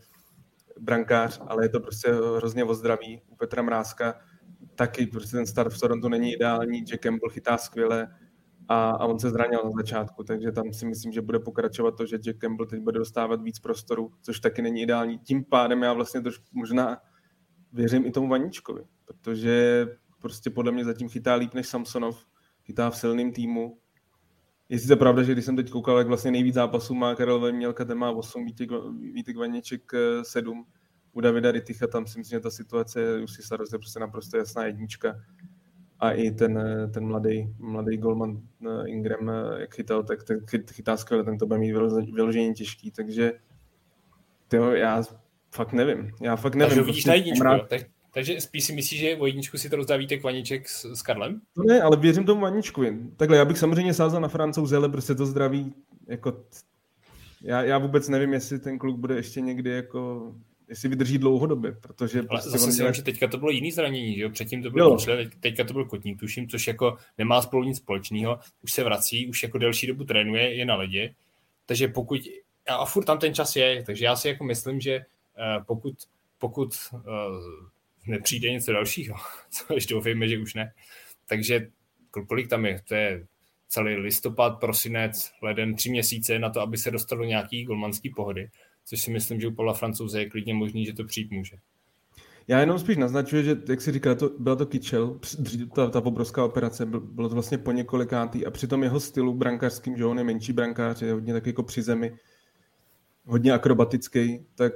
brankář, ale je to prostě hrozně o zdraví. U Petra Mrázka taky prostě ten start v Toronto není ideální, Jack Campbell chytá skvěle, a, a on se zranil na začátku, takže tam si myslím, že bude pokračovat to, že Jack Campbell teď bude dostávat víc prostoru, což taky není ideální. Tím pádem já vlastně trošku možná věřím i tomu Vaničkovi, protože prostě podle mě zatím chytá líp než Samsonov, chytá v silném týmu. Je sice pravda, že když jsem teď koukal, jak vlastně nejvíc zápasů má Karel Vejmělka, ten má 8, Vítek, Vítek Vaněček 7. U Davida Ryticha tam si myslím, že ta situace už si je prostě naprosto jasná jednička a i ten, ten mladý, mladý golman eh, Ingram, eh, jak chytal, tak, tak chytá skvěle, ten to bude mít vyloženě těžký, takže tyjo, já fakt nevím. Já fakt nevím. Takže vidíš na jedničku, rád... tak, takže spíš si myslíš, že o jedničku si to rozdá Vítek Vaniček s, s Karlem? To ne, ale věřím tomu Vaničkovi. Takhle, já bych samozřejmě sázal na Francouze, ale prostě to zdraví, jako já, já vůbec nevím, jestli ten kluk bude ještě někdy jako jestli vydrží dlouhodobě, protože... Ale prostě zase si dělá... že teďka to bylo jiný zranění, že jo? Předtím to bylo kušle, teďka to byl kotník, tuším, což jako nemá spolu nic společného, už se vrací, už jako delší dobu trénuje, je na ledě, takže pokud, a furt tam ten čas je, takže já si jako myslím, že uh, pokud, pokud uh, nepřijde něco dalšího, což doufejme, že už ne, takže kolik tam je, to je celý listopad, prosinec, leden, tři měsíce na to, aby se dostal do nějaký golmanský pohody což si myslím, že u Pavla Francouze je klidně možný, že to přijít může. Já jenom spíš naznačuji, že, jak si říká, to, byla to kyčel, ta, ta obrovská operace, bylo to vlastně po několikátý a při tom jeho stylu brankářským, že on je menší brankář, je hodně tak jako při zemi, hodně akrobatický, tak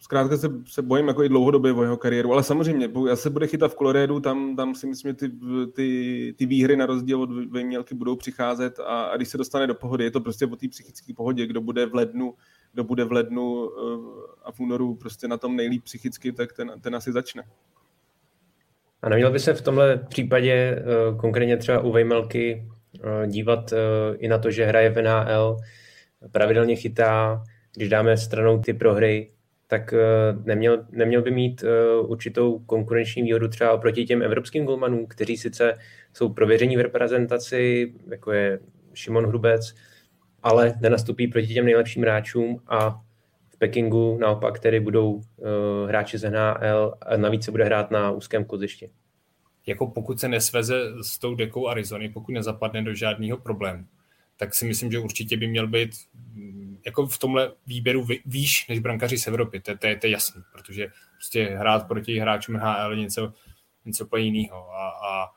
zkrátka se, se bojím jako i dlouhodobě o jeho kariéru, ale samozřejmě, já se bude chytat v Kolorédu, tam, tam si myslím, že ty, ty, ty výhry na rozdíl od Vejmělky budou přicházet a, a když se dostane do pohody, je to prostě o té psychické pohodě, kdo bude v lednu kdo bude v lednu eh, a v únoru prostě na tom nejlíp psychicky, tak ten, ten asi začne. A neměl by se v tomhle případě eh, konkrétně třeba u Vejmelky eh, dívat i na to, že hraje v NHL, pravidelně chytá, když dáme stranou ty prohry, tak neměl, neměl by mít určitou konkurenční výhodu třeba oproti těm evropským golmanům, kteří sice jsou prověření v reprezentaci, jako je Šimon Hrubec, ale nenastupí proti těm nejlepším hráčům a v Pekingu naopak, který budou uh, hráči z NHL a navíc se bude hrát na úzkém kozišti. Jako pokud se nesveze s tou dekou Arizony, pokud nezapadne do žádného problému, tak si myslím, že určitě by měl být mm, jako v tomhle výběru výš než brankaři z Evropy. To, to, to, je jasný, protože prostě hrát proti hráčům HL něco, něco úplně jiného. A, a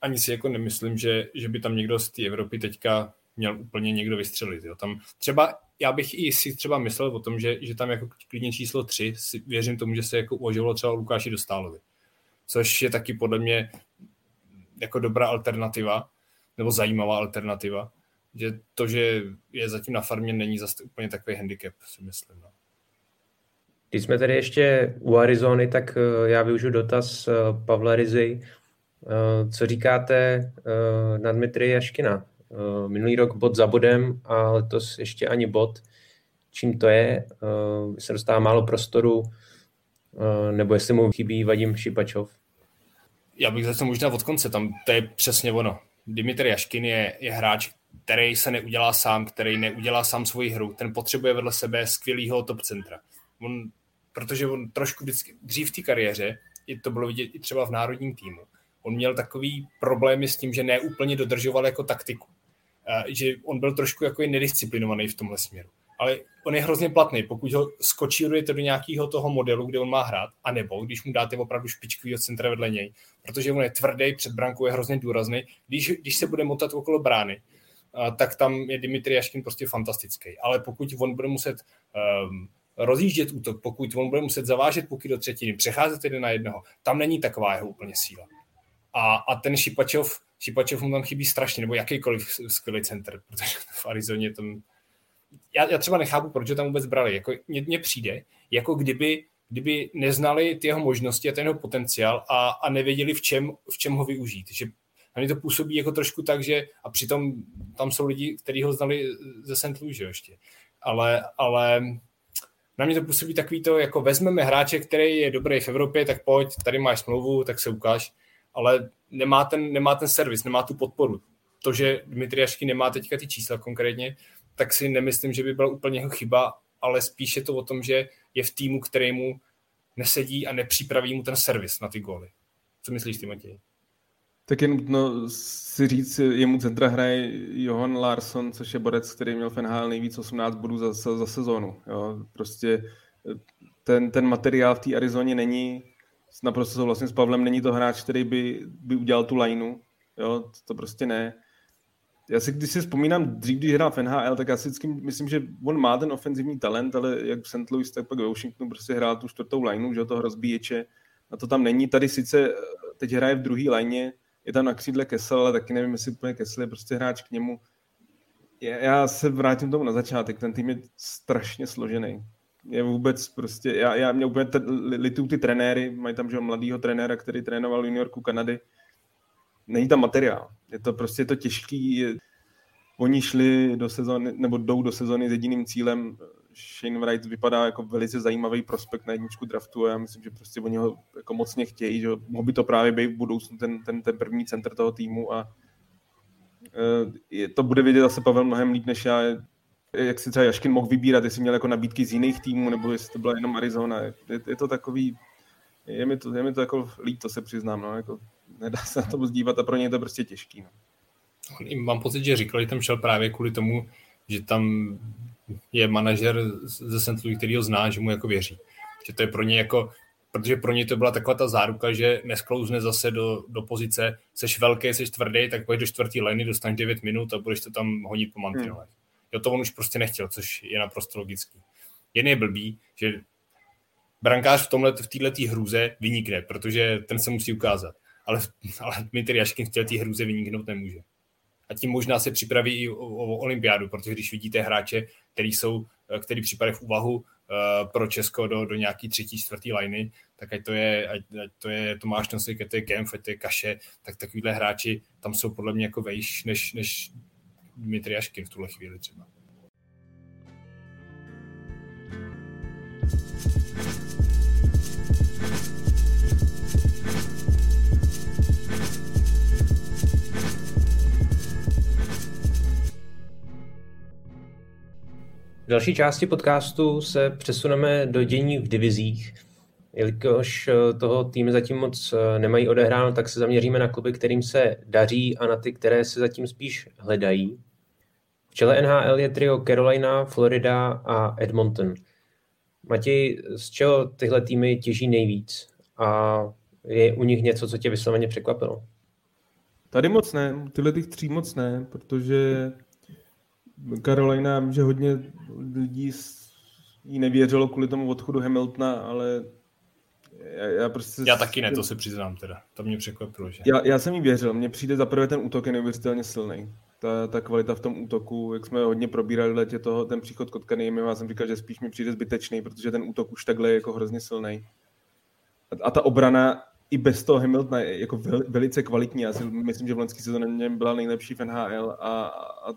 ani si jako nemyslím, že, že by tam někdo z té Evropy teďka měl úplně někdo vystřelit. Jo. Tam třeba, já bych i si třeba myslel o tom, že, že tam jako klidně číslo 3 si věřím tomu, že se jako uvažovalo třeba Lukáši Dostálovi. Což je taky podle mě jako dobrá alternativa, nebo zajímavá alternativa. Že to, že je zatím na farmě, není zase úplně takový handicap, si myslím. No. Když jsme tady ještě u Arizony, tak eh, já využiju dotaz eh, Pavla Rizy. Eh, co říkáte na Dmitry Jaškina? Minulý rok bod za bodem a letos ještě ani bod. Čím to je? Se dostává málo prostoru, nebo jestli mu chybí Vadim Šipačov? Já bych zase možná od konce, tam to je přesně ono. Dimitri Jaškin je, je hráč, který se neudělá sám, který neudělá sám svoji hru. Ten potřebuje vedle sebe skvělého top centra. On, protože on trošku vždycky, dřív v té kariéře, i to bylo vidět i třeba v národním týmu, on měl takový problémy s tím, že neúplně dodržoval jako taktiku. Že on byl trošku jako nedisciplinovaný v tomhle směru ale on je hrozně platný, pokud ho skočírujete do nějakého toho modelu, kde on má hrát, anebo když mu dáte opravdu špičkový centra vedle něj, protože on je tvrdý, před brankou je hrozně důrazný, když, když se bude motat okolo brány, tak tam je Dimitri Jaškin prostě fantastický. Ale pokud on bude muset um, rozjíždět útok, pokud on bude muset zavážet puky do třetiny, přecházet jeden na jednoho, tam není taková jeho úplně síla. A, a ten Šipačov, Šipačov mu tam chybí strašně, nebo jakýkoliv skvělý center, protože v Arizoně tam já, já třeba nechápu, proč ho tam vůbec brali. Jako, mně přijde, jako kdyby, kdyby neznali ty jeho možnosti a ten jeho potenciál a, a nevěděli, v čem, v čem ho využít. Že na mě to působí jako trošku tak, že a přitom tam jsou lidi, kteří ho znali ze St. Louis, ještě. Ale, ale na mě to působí takový to, jako vezmeme hráče, který je dobrý v Evropě, tak pojď, tady máš smlouvu, tak se ukáž, ale nemá ten, nemá ten servis, nemá tu podporu. To, že Dmitry Jašky nemá teďka ty čísla konkrétně, tak si nemyslím, že by byla úplně jeho chyba, ale spíš je to o tom, že je v týmu, kterému nesedí a nepřipraví mu ten servis na ty góly. Co myslíš ty, Matěj? Tak je nutno si říct, jemu centra hraje Johan Larsson, což je borec, který měl v NHL nejvíc 18 bodů za, za, za sezónu. Jo. Prostě ten, ten materiál v té Arizoně není, naprosto souhlasím s Pavlem, není to hráč, který by, by udělal tu lineu. Jo, to prostě ne já si, když si vzpomínám, dřív, když hrál v NHL, tak já si vždycky myslím, že on má ten ofenzivní talent, ale jak v St. Louis, tak pak ve Washingtonu prostě hrál tu čtvrtou lineu, že toho rozbíječe, a to tam není. Tady sice eh, teď hraje v druhé lajně, je tam na křídle Kessel, ale taky nevím, jestli úplně Kessel je prostě hráč k němu. Já se vrátím tomu na začátek, ten tým je strašně složený. Je vůbec prostě, já, já mě úplně lituju ty trenéry, mají tam že mladýho trenéra, který trénoval Yorku Kanady, není tam materiál. Je to prostě je to těžký. Je, oni šli do sezóny, nebo jdou do sezóny s jediným cílem. Shane Wright vypadá jako velice zajímavý prospekt na jedničku draftu a já myslím, že prostě oni ho jako mocně chtějí, že mohl by to právě být v budoucnu ten, ten, ten první center toho týmu a e, je, to bude vědět zase Pavel mnohem líp než já, jak si třeba Jaškin mohl vybírat, jestli měl jako nabídky z jiných týmů, nebo jestli to byla jenom Arizona. Je, je to takový, je mi to, je mi to jako líp, to se přiznám, no, jako nedá se na to moc dívat a pro ně je to prostě těžký. No. Mám pocit, že říkali, tam šel právě kvůli tomu, že tam je manažer ze St. Louis, který ho zná, že mu jako věří. Že to je pro ně jako, protože pro ně to byla taková ta záruka, že nesklouzne zase do, do pozice, seš velký, seš tvrdý, tak pojď do čtvrtý liny, dostaneš 9 minut a budeš to tam honit po mantinelech. Hmm. Jo, to on už prostě nechtěl, což je naprosto logický. Jen je blbý, že brankář v tomhle, v této hrůze vynikne, protože ten se musí ukázat ale, ale Dmitry Jaškin v té hruze vyniknout nemůže. A tím možná se připraví i o, o olympiádu, protože když vidíte hráče, který jsou, který připadají v úvahu uh, pro Česko do, do nějaký třetí, čtvrtý liny, tak ať to je, ať, ať to je Tomáš Nosik, ať to je Kempf, ať to je Kaše, tak takovýhle hráči tam jsou podle mě jako vejš než, než Dmitry Jaškin v tuhle chvíli třeba. V další části podcastu se přesuneme do dění v divizích. Jelikož eh, toho týmy zatím moc eh, nemají odehráno, tak se zaměříme na kluby, kterým se daří a na ty, které se zatím spíš hledají. V čele NHL je trio Carolina, Florida a Edmonton. Matěj, z čeho tyhle týmy těží nejvíc? A je u nich něco, co tě vysloveně překvapilo? Tady moc ne, tyhle těch tří moc ne, protože Carolina, že hodně lidí jí nevěřilo kvůli tomu odchodu Hamiltona, ale já, já prostě... Já taky ne, to se přiznám teda. To mě překvapilo, že... Já, já jsem jí věřil. Mně přijde za prvé ten útok je neuvěřitelně silný. Ta, ta kvalita v tom útoku, jak jsme hodně probírali v letě toho, ten příchod Kotkany, já jsem říkal, že spíš mi přijde zbytečný, protože ten útok už takhle je jako hrozně silný. A, a ta obrana i bez toho Hamiltona je jako vel, velice kvalitní. Já si myslím, že v loňský sezóně byla nejlepší v NHL a, a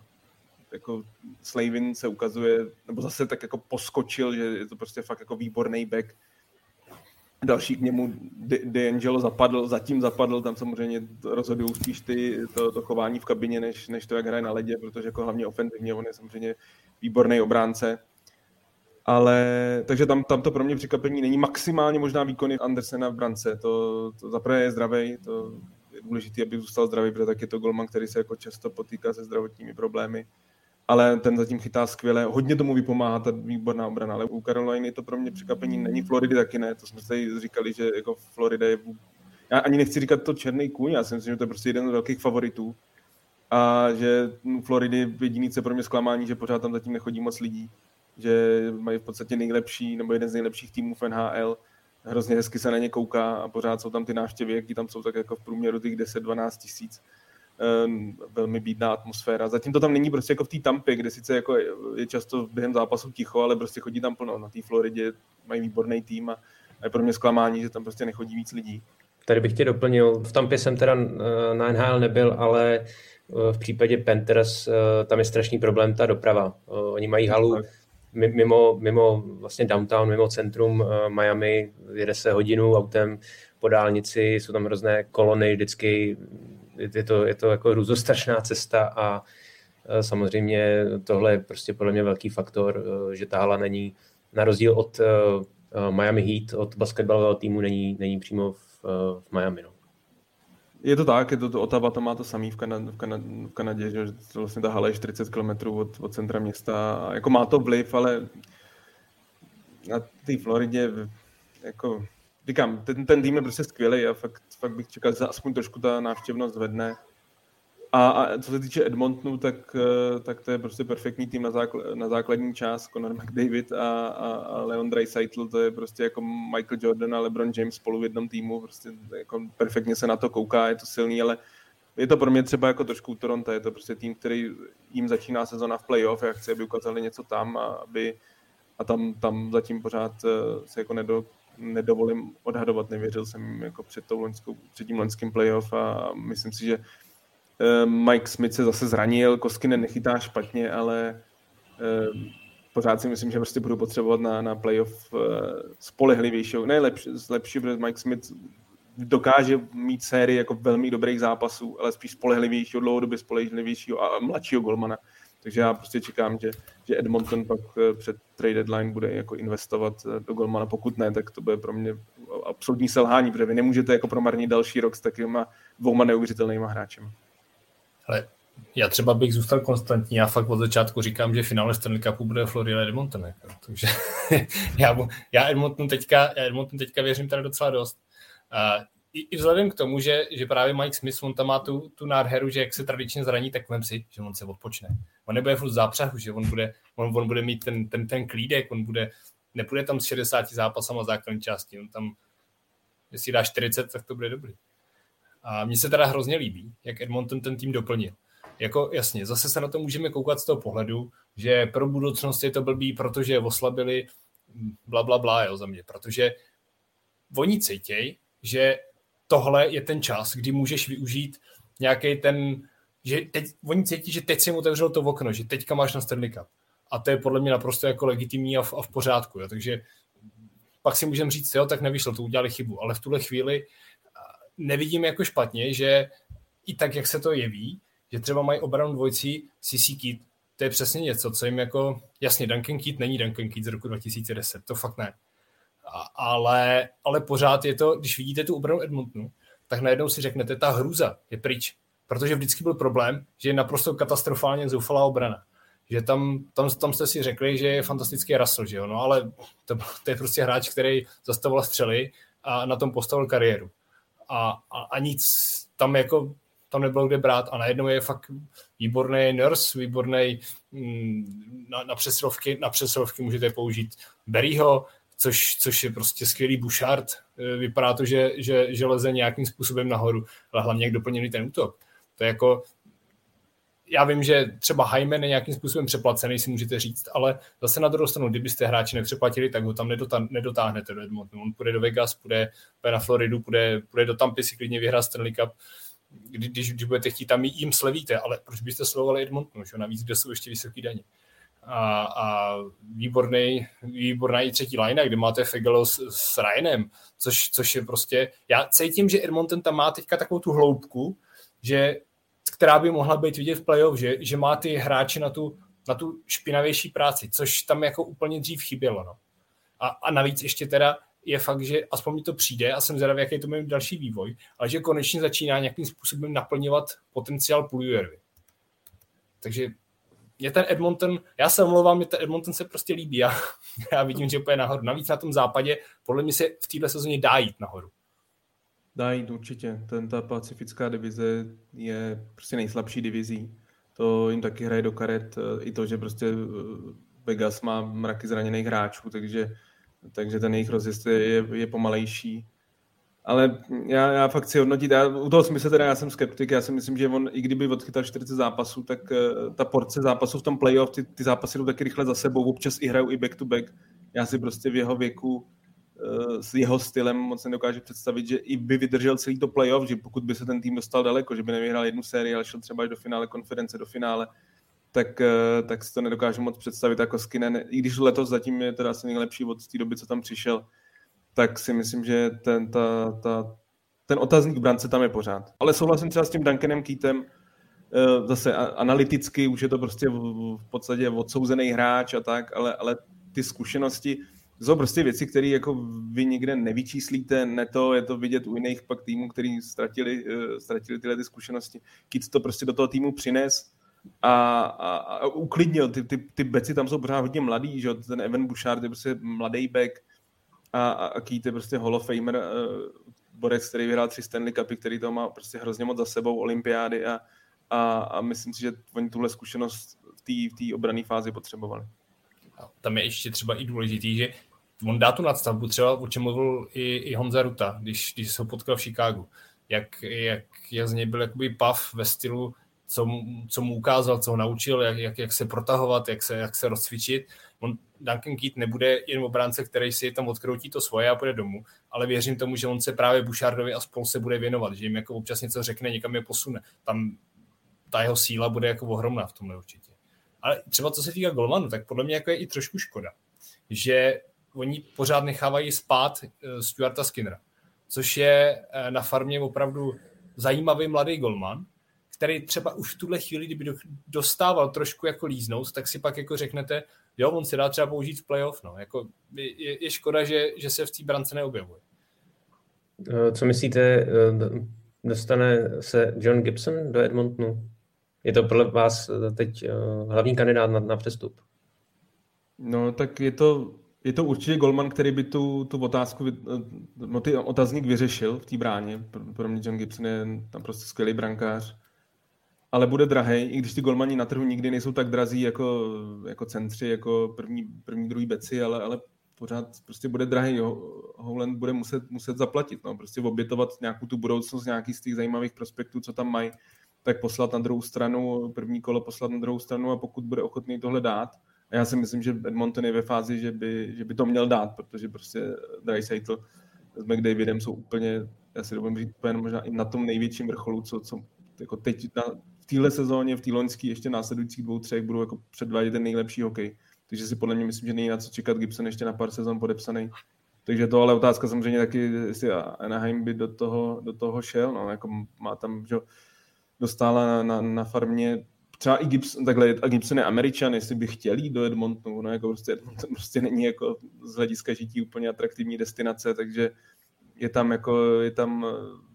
jako Slavin se ukazuje, nebo zase tak jako poskočil, že je to prostě fakt jako výborný back. Další k němu D'Angelo zapadl, zatím zapadl, tam samozřejmě rozhodují spíš ty, to, to, chování v kabině, než, než to, jak hraje na ledě, protože jako hlavně ofenzivně on je samozřejmě výborný obránce. Ale, takže tam, tam to pro mě překvapení není maximálně možná výkony Andersena v brance. To, to zaprvé je zdravý, to je důležité, aby zůstal zdravý, protože tak je to golman, který se jako často potýká se zdravotními problémy ale ten zatím chytá skvěle. Hodně tomu vypomáhá ta výborná obrana, ale u Caroliny to pro mě překvapení není. Floridy taky ne, to jsme tady říkali, že jako Florida je... Já ani nechci říkat to černý kůň, já si myslím, že to je prostě jeden z velkých favoritů. A že Floridy jediný, co pro mě zklamání, že pořád tam zatím nechodí moc lidí. Že mají v podstatě nejlepší, nebo jeden z nejlepších týmů v NHL. Hrozně hezky se na ně kouká a pořád jsou tam ty návštěvy, jaký tam jsou tak jako v průměru těch 10-12 tisíc velmi bídná atmosféra. Zatím to tam není prostě jako v té Tampě, kde sice jako je často během zápasu ticho, ale prostě chodí tam plno. Na té Floridě mají výborný tým a je pro mě zklamání, že tam prostě nechodí víc lidí. Tady bych tě doplnil. V Tampě jsem teda eh, na NHL nebyl, ale eh, v případě Panthers eh, tam je strašný problém ta doprava. Oni mají halu mimo, mimo vlastně downtown, mimo centrum Miami, jede se hodinu autem po dálnici, jsou tam různé kolony, vždycky je to, je to jako růzostrašná cesta a samozřejmě tohle je prostě podle mě velký faktor, e, že ta hala není, na rozdíl od e, e, Miami Heat, od basketbalového týmu, není, není přímo v, v Miami. No. Je to tak, je to, to Otava to má to samý v, Kanad, v, Kanad, v Kanadě, že to vlastně ta hala je 40 km od, od centra města. A jako má to vliv, ale na té Floridě jako říkám, ten, ten tým je prostě skvělý a fakt, fakt bych čekal, že aspoň trošku ta návštěvnost zvedne. A, a co se týče Edmontonu, tak, eh, tak to je prostě perfektní tým na, zákl, na základní část. Conor McDavid a, a, a Leon Draisaitl, to je prostě jako Michael Jordan a LeBron James spolu v jednom týmu. Prostě jako perfektně se na to kouká, je to silný, ale je to pro mě třeba jako trošku Toronto, je to prostě tým, který jim začíná sezona v playoff, já chci, aby ukázali něco tam a aby a tam, tam zatím pořád eh, se jako nedo, nedovolím odhadovat, nevěřil jsem jako před, tou loňskou, před tím loňským playoff a myslím si, že eh, Mike Smith se zase zranil, Koskinen nechytá špatně, ale eh, pořád si myslím, že prostě budu potřebovat na, na playoff eh, spolehlivějšího, ne lepší, lepší, protože Mike Smith dokáže mít sérii jako velmi dobrých zápasů, ale spíš spolehlivějšího, dlouhodobě spolehlivějšího a mladšího golmana. Takže já prostě čekám, že, že Edmonton pak eh, před trade deadline bude jako investovat eh, do Golmana. Pokud ne, tak to bude pro mě absolutní selhání, protože vy nemůžete jako promarnit další rok s takovýma dvouma neuvěřitelnýma hráčemi. Ale já třeba bych zůstal konstantní, já fakt od začátku říkám, že finále Stanley Cupu bude Florida Edmonton. Jako. Takže já, já, Edmonton teďka, já Edmonton teďka věřím tady docela dost. Uh, i, i vzhledem k tomu, že, že právě Mike Smith, on tam má tu, tu nádheru, že jak se tradičně zraní, tak vem si, že on se odpočne. On nebude furt zápřahu, že on bude, on, on bude mít ten, ten, ten klídek, on bude, nepůjde tam s 60 zápasama základní části, on tam, jestli dá 40, tak to bude dobrý. A mně se teda hrozně líbí, jak Edmonton ten tým doplnil. Jako jasně, zase se na to můžeme koukat z toho pohledu, že pro budoucnost je to blbý, protože oslabili bla, bla, bla, jo, za mě, protože oni cítěj, že tohle je ten čas, kdy můžeš využít nějaký ten, že teď, oni cítí, že teď si mu otevřel to okno, že teďka máš na Stanley Cup. A to je podle mě naprosto jako legitimní a v, a v pořádku. Jo. Takže pak si můžeme říct, jo, tak nevyšlo, to udělali chybu. Ale v tuhle chvíli nevidím jako špatně, že i tak, jak se to jeví, že třeba mají obranu dvojcí CC Kit, to je přesně něco, co jim jako, jasně, Duncan Keat není Duncan Keat z roku 2010, to fakt ne. A, ale, ale pořád je to, když vidíte tu obranu Edmontonu, tak najednou si řeknete, ta hruza je pryč. Protože vždycky byl problém, že je naprosto katastrofálně zoufalá obrana. Že tam, tam, tam jste si řekli, že je fantastický Russell, že jo? No ale to, to je prostě hráč, který zastavoval střely a na tom postavil kariéru. A, a, a nic tam jako tam nebylo kde brát a najednou je fakt výborný nurse, výborný mm, na, na, přesilovky, na přesilovky můžete použít Berryho, což, což je prostě skvělý Bouchard. E, vypadá to, že, že, že leze nějakým způsobem nahoru, ale hlavně jak doplněný ten útok. To je jako, já vím, že třeba Hyman je nějakým způsobem přeplacený, si můžete říct, ale zase na druhou stranu, kdybyste hráči nepřeplatili, tak ho tam nedotá, nedotáhnete do Edmontonu. On půjde do Vegas, půjde, půjde na Floridu, půjde, půjde do Tampy si klidně vyhrát Stanley Cup kdy, když, když budete chtít, tam jim slevíte, ale proč byste slevovali Edmontonu, že? navíc, kde jsou ještě vysoké daně. A, a výborný, výborná i třetí line, kde máte Fegelo s, s Ryanem, což, což je prostě, já cítím, že Edmonton tam má teďka takovou tu hloubku, že, která by mohla být vidět v playoff, že, že má ty hráči na tu, na tu špinavější práci, což tam jako úplně dřív chybělo. No. A, a navíc ještě teda je fakt, že aspoň mi to přijde a jsem zvědavý, jaký to bude další vývoj, ale že konečně začíná nějakým způsobem naplňovat potenciál Puljuervy. Takže mě ten Edmonton, já se omlouvám, mě ten Edmonton se prostě líbí. Já, já vidím, že je nahoru. Navíc na tom západě, podle mě se v této sezóně dá jít nahoru. Dá jít určitě. Ten, ta pacifická divize je prostě nejslabší divizí. To jim taky hraje do karet. I to, že prostě eh, Vegas má mraky zraněných hráčů, takže takže ten jejich rozjezd je, je pomalejší. Ale já, já fakt chci hodnotit, já, u toho smyslu teda já jsem skeptik, já si myslím, že on, i kdyby odchytal 40 zápasů, tak uh, ta porce zápasů v tom playoff, ty, ty zápasy jdou taky rychle za sebou, občas i hrajou i back to back. Já si prostě v jeho věku s jeho stylem moc nedokážu představit, že i by vydržel celý to playoff, že pokud by se ten tým dostal daleko, že by nevyhrál jednu sérii, ale šel třeba až do finále konference, do finále, tak, eh, tak si to nedokážu moc představit jako Skinen. I když letos zatím je teda asi nejlepší od té doby, co tam přišel, tak si myslím, že ten, ta, ta, ten otazník brance tam je pořád. Ale souhlasím třeba s tím Duncanem Keatem, eh, zase analyticky už je to prostě v, v podstatě odsouzený hráč a tak, ale, ale ty zkušenosti, jsou prostě věci, které jako vy nikde nevyčíslíte, ne to, je to vidět u jiných pak týmů, který ztratili, uh, ztratili tyhle ty zkušenosti. Kit to prostě do toho týmu přines, a, a, a uklidnil. Ty, ty, ty beci tam jsou pořád hodně mladý, že ten Evan Bouchard je prostě mladý back a, a, a je prostě Hall of Famer, uh, borec, který vyhrál tři Stanley Cupy, který to má prostě hrozně moc za sebou, olympiády a, a, a myslím si, že oni tuhle zkušenost v té obrané fázi potřebovali. Tam je ještě třeba i důležitý, že on dá tu nadstavbu, třeba o čem mluvil i, i Honza Ruta, když, když se ho potkal v Chicagu. Jak, jak, jak z něj byl jakoby pav ve stylu co, co mu ukázal, co ho naučil, jak, jak, jak se protahovat, jak se, jak se rozcvičit. On, Duncan Keat nebude jen obránce, který si tam odkroutí to svoje a půjde domů, ale věřím tomu, že on se právě Bouchardovi a spol se bude věnovat, že jim jako občas něco řekne, někam je posune. Tam ta jeho síla bude jako ohromná v tomhle určitě. Ale třeba co se týká Golmanu, tak podle mě jako je i trošku škoda, že oni pořád nechávají spát uh, Stuarta Skinnera, což je uh, na farmě opravdu zajímavý mladý golman, který třeba už v tuhle chvíli, kdyby dostával trošku jako líznout, tak si pak jako řeknete, jo, on se dá třeba použít v playoff, no. Jako je, je škoda, že, že se v té brance neobjevuje. Eh, co myslíte, eh, dostane se John Gibson do Edmontonu? Je to podle vás eh, teď hlavní kandidát na, na přestup? No, tak je to, je to určitě Golman, který by tu, tu otázku, no, ty otazník vyřešil v té bráně. Pro, mě John Gibson je tam prostě skvělý brankář ale bude drahý, i když ty golmani na trhu nikdy nejsou tak drazí jako, jako centři, jako první, první druhý beci, ale, ale pořád prostě bude drahý. Howland bude muset, muset zaplatit, no, prostě obětovat nějakou tu budoucnost, nějaký z těch zajímavých prospektů, co tam mají, tak poslat na druhou stranu, první kolo poslat na druhou stranu a pokud bude ochotný tohle dát, já si myslím, že Edmonton je ve fázi, že by, že by to měl dát, protože prostě Dreisaitl s McDavidem jsou úplně, já si dovolím říct, možná i na tom největším vrcholu, co, co jako teď na, téhle sezóně, v té loňské, ještě následujících dvou, třech budou jako předvádět ten nejlepší hokej. Takže si podle mě myslím, že není na co čekat Gibson ještě na pár sezon podepsaný. Takže to ale otázka samozřejmě taky, jestli Anaheim by do toho, do toho šel. No, jako má tam, že dostala na, na, na farmě třeba i Gibson, takhle, a Gibson je Američan, jestli by chtěl jít do Edmontonu, no jako prostě Edmonton prostě není jako z hlediska žití úplně atraktivní destinace, takže je tam jako, je tam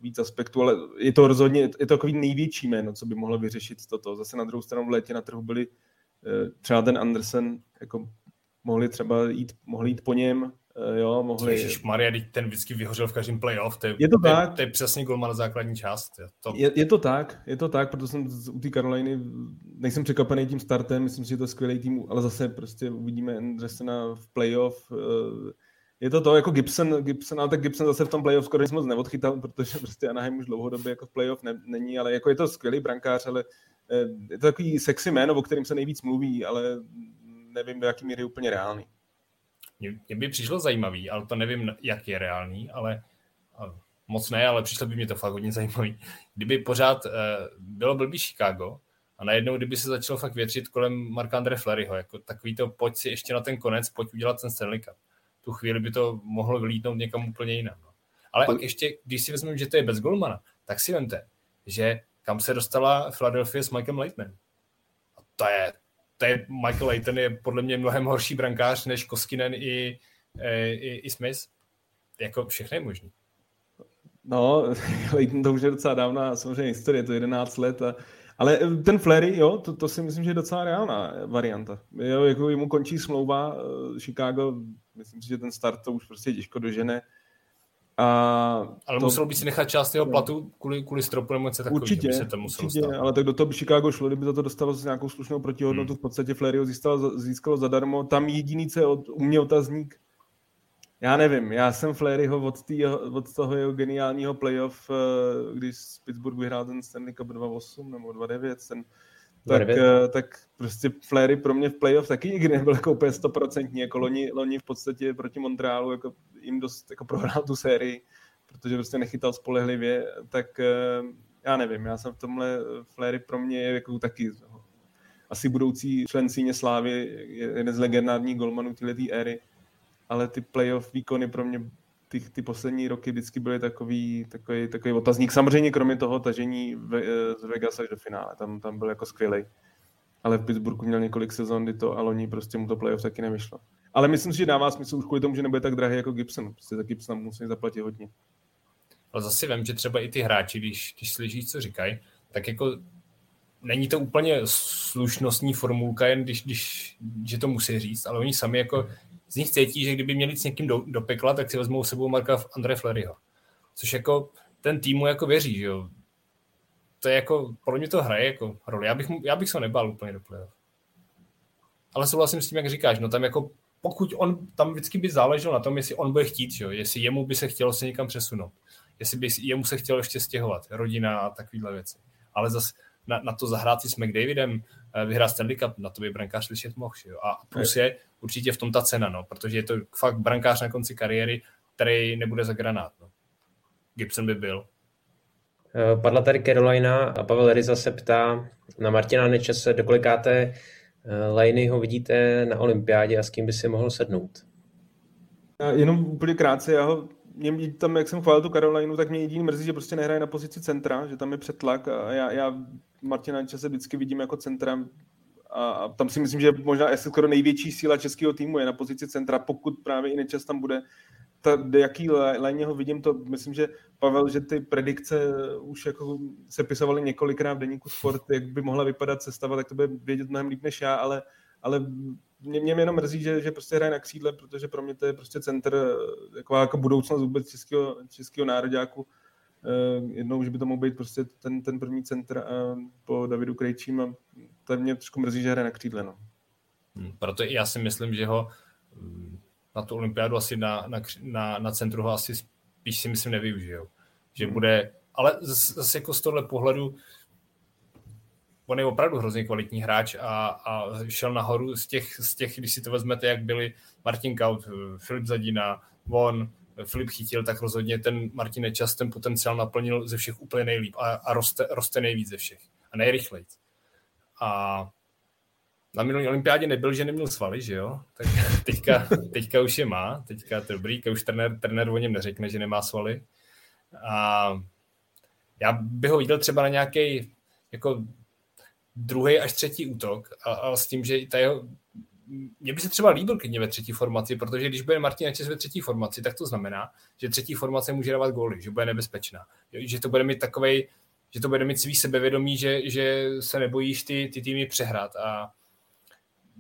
víc aspektů, ale je to rozhodně, je to takový největší jméno, co by mohlo vyřešit toto. Zase na druhou stranu v létě na trhu byli eh, třeba ten Andersen, jako mohli třeba jít, mohli jít po něm, jo, mohli... Ježiš Maria, ten vždycky vyhořel v každém playoff, to je, je to, to, tak. Je, to je přesně golman na základní část. Je to... Je, je, to tak, je to tak, protože jsem u té Karoliny, nejsem překvapený tím startem, myslím si, že to je skvělý tým, ale zase prostě uvidíme Andersona v playoff, eh, je to to jako Gibson, Gibson, ale tak Gibson zase v tom playoff skoro nic moc neodchytal, protože prostě Anaheim už dlouhodobě jako v playoff ne, není, ale jako je to skvělý brankář, ale eh, je to takový sexy jméno, o kterým se nejvíc mluví, ale nevím, do jaký míry je úplně reálný. Mě, mě by přišlo zajímavý, ale to nevím, jak je reálný, ale moc ne, ale přišlo by mě to fakt hodně zajímavý. Kdyby pořád uh, bylo blbý Chicago a najednou, kdyby se začalo fakt větřit kolem Marka Andre Fleryho, jako takový to pojď si ještě na ten konec, pojď udělat ten Stanley Cup. Tu chvíli by to mohlo vylítnout někam úplně jinam. No. Ale pak ještě, když si vezmeme, že to je bez golmana, tak si vemte, že kam se dostala Philadelphia s Mikem Leitmanem. A to je, to je Michael Layton je podle mě mnohem horší brankář než Koskinen i, e, i, i Smith. Jako všechno je. No, Layton to už je docela dávná samozřejmě historie, to je 11 let. A, ale ten Flery, jo, to, to si myslím, že je docela reálná varianta. Jo, jako mu končí smlouva e, Chicago, myslím si, že ten start to už prostě těžko dožene. A ale to... muselo by si nechat část jeho platu kvůli, kvůli stropu nebo něco takového, určitě, se to muselo určitě, stát. ale tak do toho by Chicago šlo, kdyby za to dostalo s nějakou slušnou protihodnotu, hmm. v podstatě Flerio získalo, získalo zadarmo. Tam jediný, co je od, u mě otazník, já nevím, já jsem Fleryho od, tý, od toho jeho geniálního playoff, eh, když Pittsburgh vyhrál ten Stanley Cup 2-8 nebo 2-9, ten, tak, eh, tak prostě Flery pro mě v playoff taky nikdy nebyl jako úplně stoprocentní, jako loni, loni v podstatě proti Montrealu jako jim dost jako prohrál tu sérii, protože prostě nechytal spolehlivě, tak eh, já nevím, já jsem v tomhle Flery pro mě je jako taky asi budoucí člen síně Slávy, jeden z legendárních golmanů této éry, ale ty playoff výkony pro mě ty, ty poslední roky vždycky byly takový, takový, takový otazník. Samozřejmě kromě toho tažení ve, z Vegas až do finále, tam, tam byl jako skvělý. Ale v Pittsburghu měl několik sezon, kdy to a loni prostě mu to playoff taky nevyšlo. Ale myslím si, že dává smysl už kvůli tomu, že nebude tak drahý jako Gibson. Prostě za Gibson musí zaplatit hodně. Ale zase vím, že třeba i ty hráči, když, když slyšíš, co říkají, tak jako není to úplně slušnostní formulka, jen když, když, že to musí říct, ale oni sami jako z nich cítí, že kdyby měli s někým do, do pekla, tak si vezmou sebou Marka André Fleryho. Což jako ten týmu jako věří, že jo. To je jako, pro mě to hraje jako roli. Já bych, já bych se nebál úplně do playoff. Ale souhlasím s tím, jak říkáš, no tam jako pokud on, tam vždycky by záleželo na tom, jestli on bude chtít, že jo? jestli jemu by se chtělo se někam přesunout, jestli by jemu se chtělo ještě stěhovat, rodina a takovéhle věci. Ale zase na, na to zahrát si s McDavidem, eh, vyhrát Stanley Cup, na to by brankář slyšet mohl. Jo? A plus je určitě v tom ta cena, no, protože je to fakt brankář na konci kariéry, který nebude za granát. No. Gibson by byl. Eh, padla tady Carolina a Pavel Riza se ptá na Martina Nečase, dokolikáte Lajny ho vidíte na olympiádě a s kým by si mohl sednout? Já jenom úplně krátce, já ho, mě tam, jak jsem chválil tu Karolinu, tak mě jediný mrzí, že prostě nehraje na pozici centra, že tam je přetlak a já, já Martina se vždycky vidím jako centra a, tam si myslím, že možná je skoro největší síla českého týmu je na pozici centra, pokud právě i Nečas tam bude, ta, jaký léně ho vidím, to myslím, že Pavel, že ty predikce už jako se pisovaly několikrát v deníku sport, jak by mohla vypadat sestava, tak to bude vědět mnohem líp než já, ale, ale mě, mě jenom mrzí, že, že prostě hraje na křídle, protože pro mě to je prostě centr, taková jako budoucnost vůbec českého, českého nároďáku. Uh, jednou, že by to mohl být prostě ten, ten první centr uh, po Davidu Krejčím a to mě trošku mrzí, že hraje na křídle. No. Hmm, proto já si myslím, že ho na tu olympiádu asi na, na, na, na centru ho asi spíš si myslím nevyužijou. Že hmm. bude, ale zase jako z tohle pohledu on je opravdu hrozně kvalitní hráč a, a šel nahoru z těch, z těch, když si to vezmete, jak byli Martin Kaut, Filip Zadina, on, Filip chytil, tak rozhodně ten Martin Nečas ten potenciál naplnil ze všech úplně nejlíp a, a roste, roste nejvíc ze všech a nejrychleji. A na minulý olympiádě nebyl, že neměl svaly, že jo? Tak teďka, teďka už je má, teďka to dobrý, už trenér, trenér o něm neřekne, že nemá svaly. A já bych ho viděl třeba na nějaký, jako druhý až třetí útok a, a s tím, že ta jeho, mně by se třeba líbil klidně ve třetí formaci, protože když bude Martin Nečes ve třetí formaci, tak to znamená, že třetí formace může dávat góly, že bude nebezpečná, že to bude mít takovej, že to bude mít svý sebevědomí, že, že se nebojíš ty, ty týmy přehrát a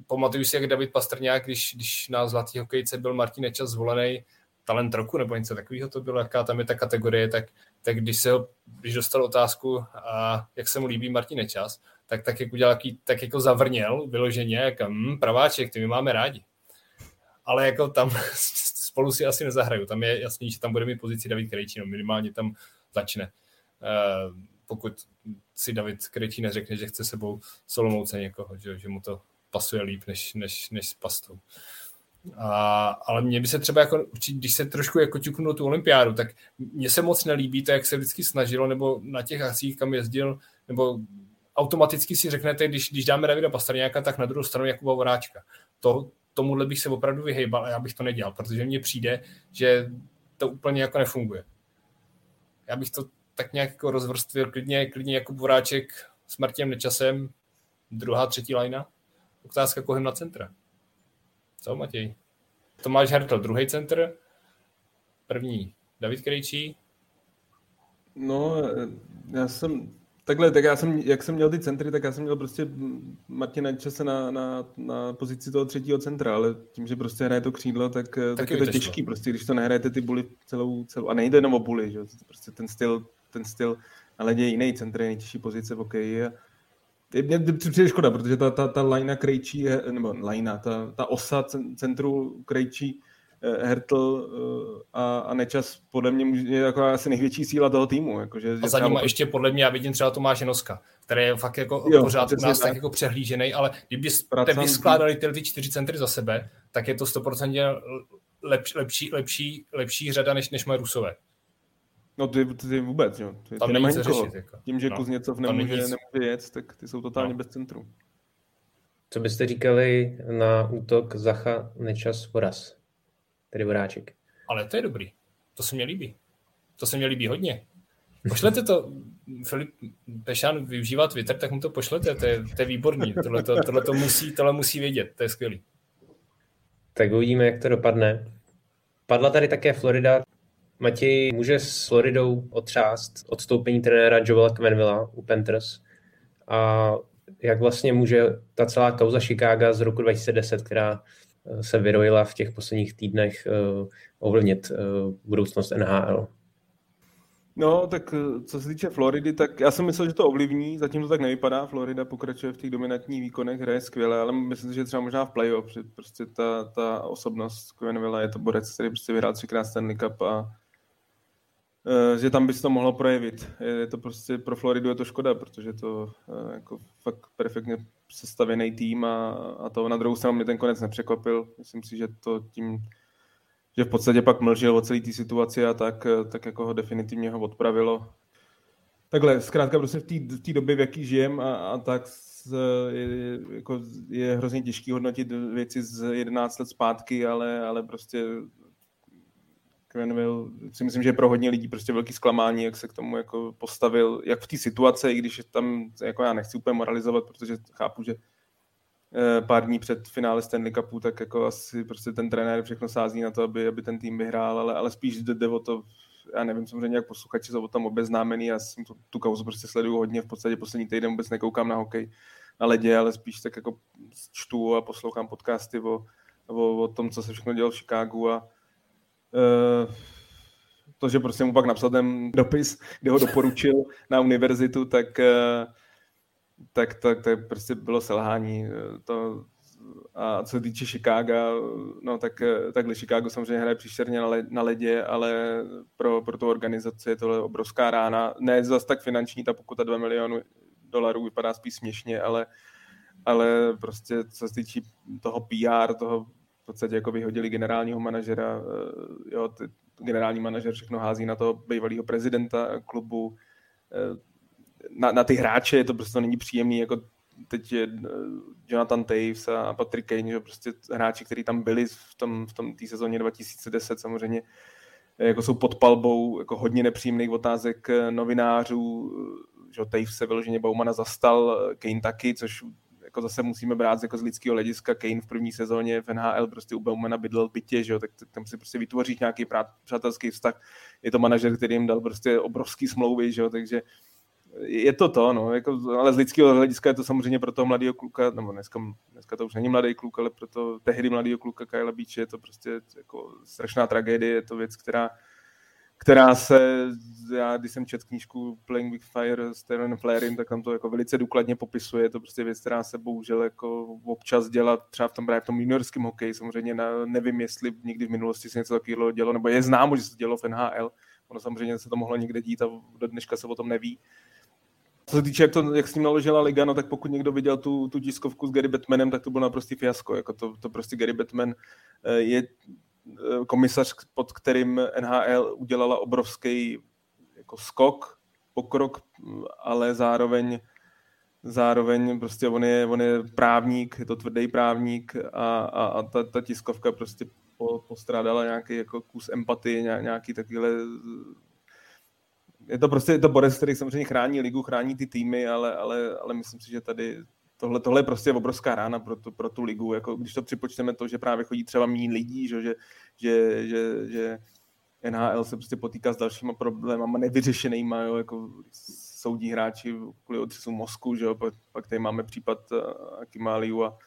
pamatuju si, jak David Pastrňák, když, když na Zlatý hokejce byl Martin Nečas zvolený talent roku nebo něco takového to bylo, jaká tam je ta kategorie, tak, tak když, se ho, když dostal otázku, a jak se mu líbí Martin Nečas, tak, tak, jak udělal, tak jako zavrněl vyloženě, jako hm, praváček, ty my máme rádi. Ale jako tam spolu si asi nezahraju. Tam je jasný, že tam bude mít pozici David Krejčí, no minimálně tam začne. Uh, pokud si David Krejčí neřekne, že chce sebou Solomouce někoho, že, že mu to pasuje líp než, než, než s pastou. A, ale mně by se třeba jako, když se trošku jako ťuknu tu olympiádu, tak mně se moc nelíbí to, jak se vždycky snažilo, nebo na těch akcích, kam jezdil, nebo automaticky si řeknete, když, když dáme Davida Pastrňáka, tak na druhou stranu Jakuba Voráčka. To, tomuhle bych se opravdu vyhejbal a já bych to nedělal, protože mně přijde, že to úplně jako nefunguje. Já bych to tak nějak jako rozvrstvil klidně, klidně Jakub Voráček s Martinem Nečasem, druhá, třetí lajna, otázka kohem na centra. Co, Matěj? Tomáš Hertel, druhý center, první David Krejčí. No, já jsem Takhle, tak já jsem, jak jsem měl ty centry, tak já jsem měl prostě Martina Čase na, na, na pozici toho třetího centra, ale tím, že prostě hraje to křídlo, tak, tak, tak je to těžký, prostě, když to nehrajete ty buly celou, celou a nejde jenom o buly, že? prostě ten styl, ten styl na ledě je jiný, centr je nejtěžší pozice v hokeji a mě přijde škoda, protože ta, ta, ta lajna Krejčí, nebo lajna, ta, ta osa centru Krejčí, Eh, Hertl eh, a, a Nečas podle mě je jako asi největší síla toho týmu. Jako, že, a za ním třeba... ještě podle mě já vidím třeba Tomáše Noska, který je fakt jako jo, pořád u nás tak. tak jako přehlížený, ale kdybyste vyskládali tyhle ty čtyři centry za sebe, tak je to 100% lepší, lepší, lepší, lepší řada, než, než mají Rusové. No ty, ty vůbec, jo. Ty, tam ty nemají řešit. Jako. Tím, že no, Kuzněcov nemůže, nemůže jet, tak ty jsou totálně no. bez centru. Co byste říkali na útok Zacha, Nečas, Voraz? tedy Voráček. Ale to je dobrý. To se mi líbí. To se mi líbí hodně. Pošlete to, Filip Pešan využívá Twitter, tak mu to pošlete, to je, to je výborný. Tohle, to, tohle, to musí, tohle musí vědět, to je skvělý. Tak uvidíme, jak to dopadne. Padla tady také Florida. Matěj může s Floridou otřást odstoupení trenéra Joela Quenvilla u Panthers a jak vlastně může ta celá kauza Chicago z roku 2010, která se vyrojila v těch posledních týdnech uh, ovlivnit uh, budoucnost NHL? No, tak eh, co se týče Floridy, tak já jsem myslel, že to ovlivní, zatím to tak nevypadá. Florida pokračuje v těch dominantních výkonech, hraje skvěle, ale myslím si, že třeba možná v playoff, prostě ta, ta osobnost Quenvilla je to borec, který prostě vyhrál třikrát Stanley Cup a Eh, že tam by se to mohlo projevit. Je to prostě pro Floridu je to škoda, protože to eh, jako fakt perfektně sestavený tým a, a to na druhou stranu mě ten konec nepřekvapil. Myslím si, že to tím, že v podstatě pak mlžil o celé té situaci a tak, eh, tak jako ho definitivně ho odpravilo. Takhle, zkrátka prostě v té době, v jaký žijem a, a tak je, jako je hrozně těžký hodnotit věci z 11 let zpátky, ale, ale prostě Quenville si myslím, že je pro hodně lidí prostě velký zklamání, jak se k tomu jako postavil, jak v té situaci, i když tam, jako já nechci úplně moralizovat, protože chápu, že eh, pár dní před finále Stanley Cupu, tak jako asi prostě ten trenér všechno sází na to, aby, aby ten tým vyhrál, ale, ale spíš jde, o to, já nevím, samozřejmě jak posluchači jsou o tom obeznámený, já jsem tu, tu kauzu prostě sleduju hodně, v podstatě poslední týden vůbec nekoukám na hokej na ledě, ale spíš tak jako čtu a poslouchám podcasty o, o, o tom, co se všechno dělo v Chicagu a to, že prostě mu pak napsal ten dopis, kde ho doporučil na univerzitu, tak, eh, tak, tak to prostě bylo selhání. Eh, to, a co se týče Chicago, no tak takhle Chicago samozřejmě hraje příšerně na, na ledě, ale pro, pro tu organizaci je tohle obrovská rána. Ne zase tak finanční, ta pokuta 2 milionů dolarů vypadá spíš směšně, ale, ale prostě co se týče toho PR, toho podstatě jako vyhodili generálního manažera, eh, jo, ty, generální manažer všechno hází na toho bývalého prezidenta klubu, eh, na, na ty hráče je to prostě není příjemný, jako teď je eh, Jonathan Taves a Patrick Kane, že prostě hráči, kteří tam byli v tom, v tom té sezóně 2010 samozřejmě jako jsou pod palbou jako hodně nepříjemných otázek novinářů, že Taves se vyloženě Baumana zastal, Kane taky, což jako zase musíme brát jako z lidského hlediska. Kane v první sezóně v NHL prostě u Baumana bydlel bytě, že jo, tak tam si prostě vytvoří nějaký přátelský vztah. Je to manažer, který jim dal prostě obrovský smlouvy, že jo, takže je to to, no, jako, ale z lidského hlediska je to samozřejmě pro toho mladého kluka, nebo dneska, dneska to už není mladý kluk, ale pro to tehdy mladého kluka Kyle Beach je to prostě jako strašná tragédie, je to věc, která která se, já když jsem četl knížku Playing with Fire s Terenem Flairim, tak tam to jako velice důkladně popisuje, je to prostě věc, která se bohužel jako občas dělat třeba v tom právě v tom juniorském hokeji, samozřejmě na, nevím, jestli někdy v minulosti se něco takového dělo, nebo je známo, že se dělo v NHL, ono samozřejmě se to mohlo někde dít a do dneška se o tom neví. Co se týče, jak, to, jak s ním naložila Liga, no tak pokud někdo viděl tu, tu tiskovku s Gary Batmanem, tak to byl naprostý fiasko. Jako to, to prostě Gary Batman eh, je komisař, pod kterým NHL udělala obrovský jako skok, pokrok, ale zároveň zároveň prostě on je, on je právník, je to tvrdý právník a, a, a ta, ta tiskovka prostě po, postrádala nějaký jako kus empatie, nějaký takovýhle je to prostě je to borec, který samozřejmě chrání ligu, chrání ty týmy, ale, ale, ale myslím si, že tady tohle, tohle je prostě obrovská rána pro tu, pro tu ligu. Jako, když to připočteme to, že právě chodí třeba méně lidí, že, že, že, že, že NHL se prostě potýká s dalšíma problémama nevyřešenýma, jo, jako soudí hráči kvůli otřesu mozku, že jo, pak, pak tady máme případ uh, Akimáliu a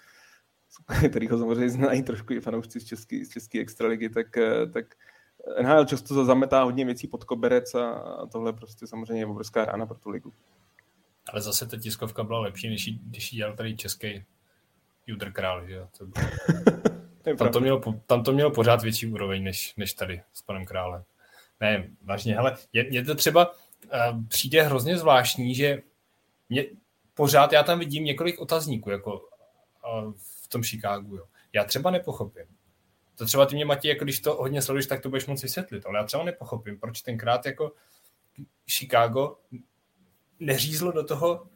který ho samozřejmě znají trošku i fanoušci z české, z české extraligy, tak, uh, tak NHL často zametá hodně věcí pod koberec a tohle prostě samozřejmě je obrovská rána pro tu ligu. Ale zase ta tiskovka byla lepší, než jí, když jí dělal tady český Judr Král, že jo? To bylo... tam, to mělo, tam to mělo pořád větší úroveň, než, než tady s panem Králem. Ne, vážně, hele, je, je to třeba, uh, přijde hrozně zvláštní, že mě, pořád já tam vidím několik otazníků, jako uh, v tom Chicagu, jo. Já třeba nepochopím. To třeba ty mě, Matěj, jako když to hodně sleduješ, tak to budeš moc vysvětlit, ale já třeba nepochopím, proč tenkrát jako Chicago neřízlo do toho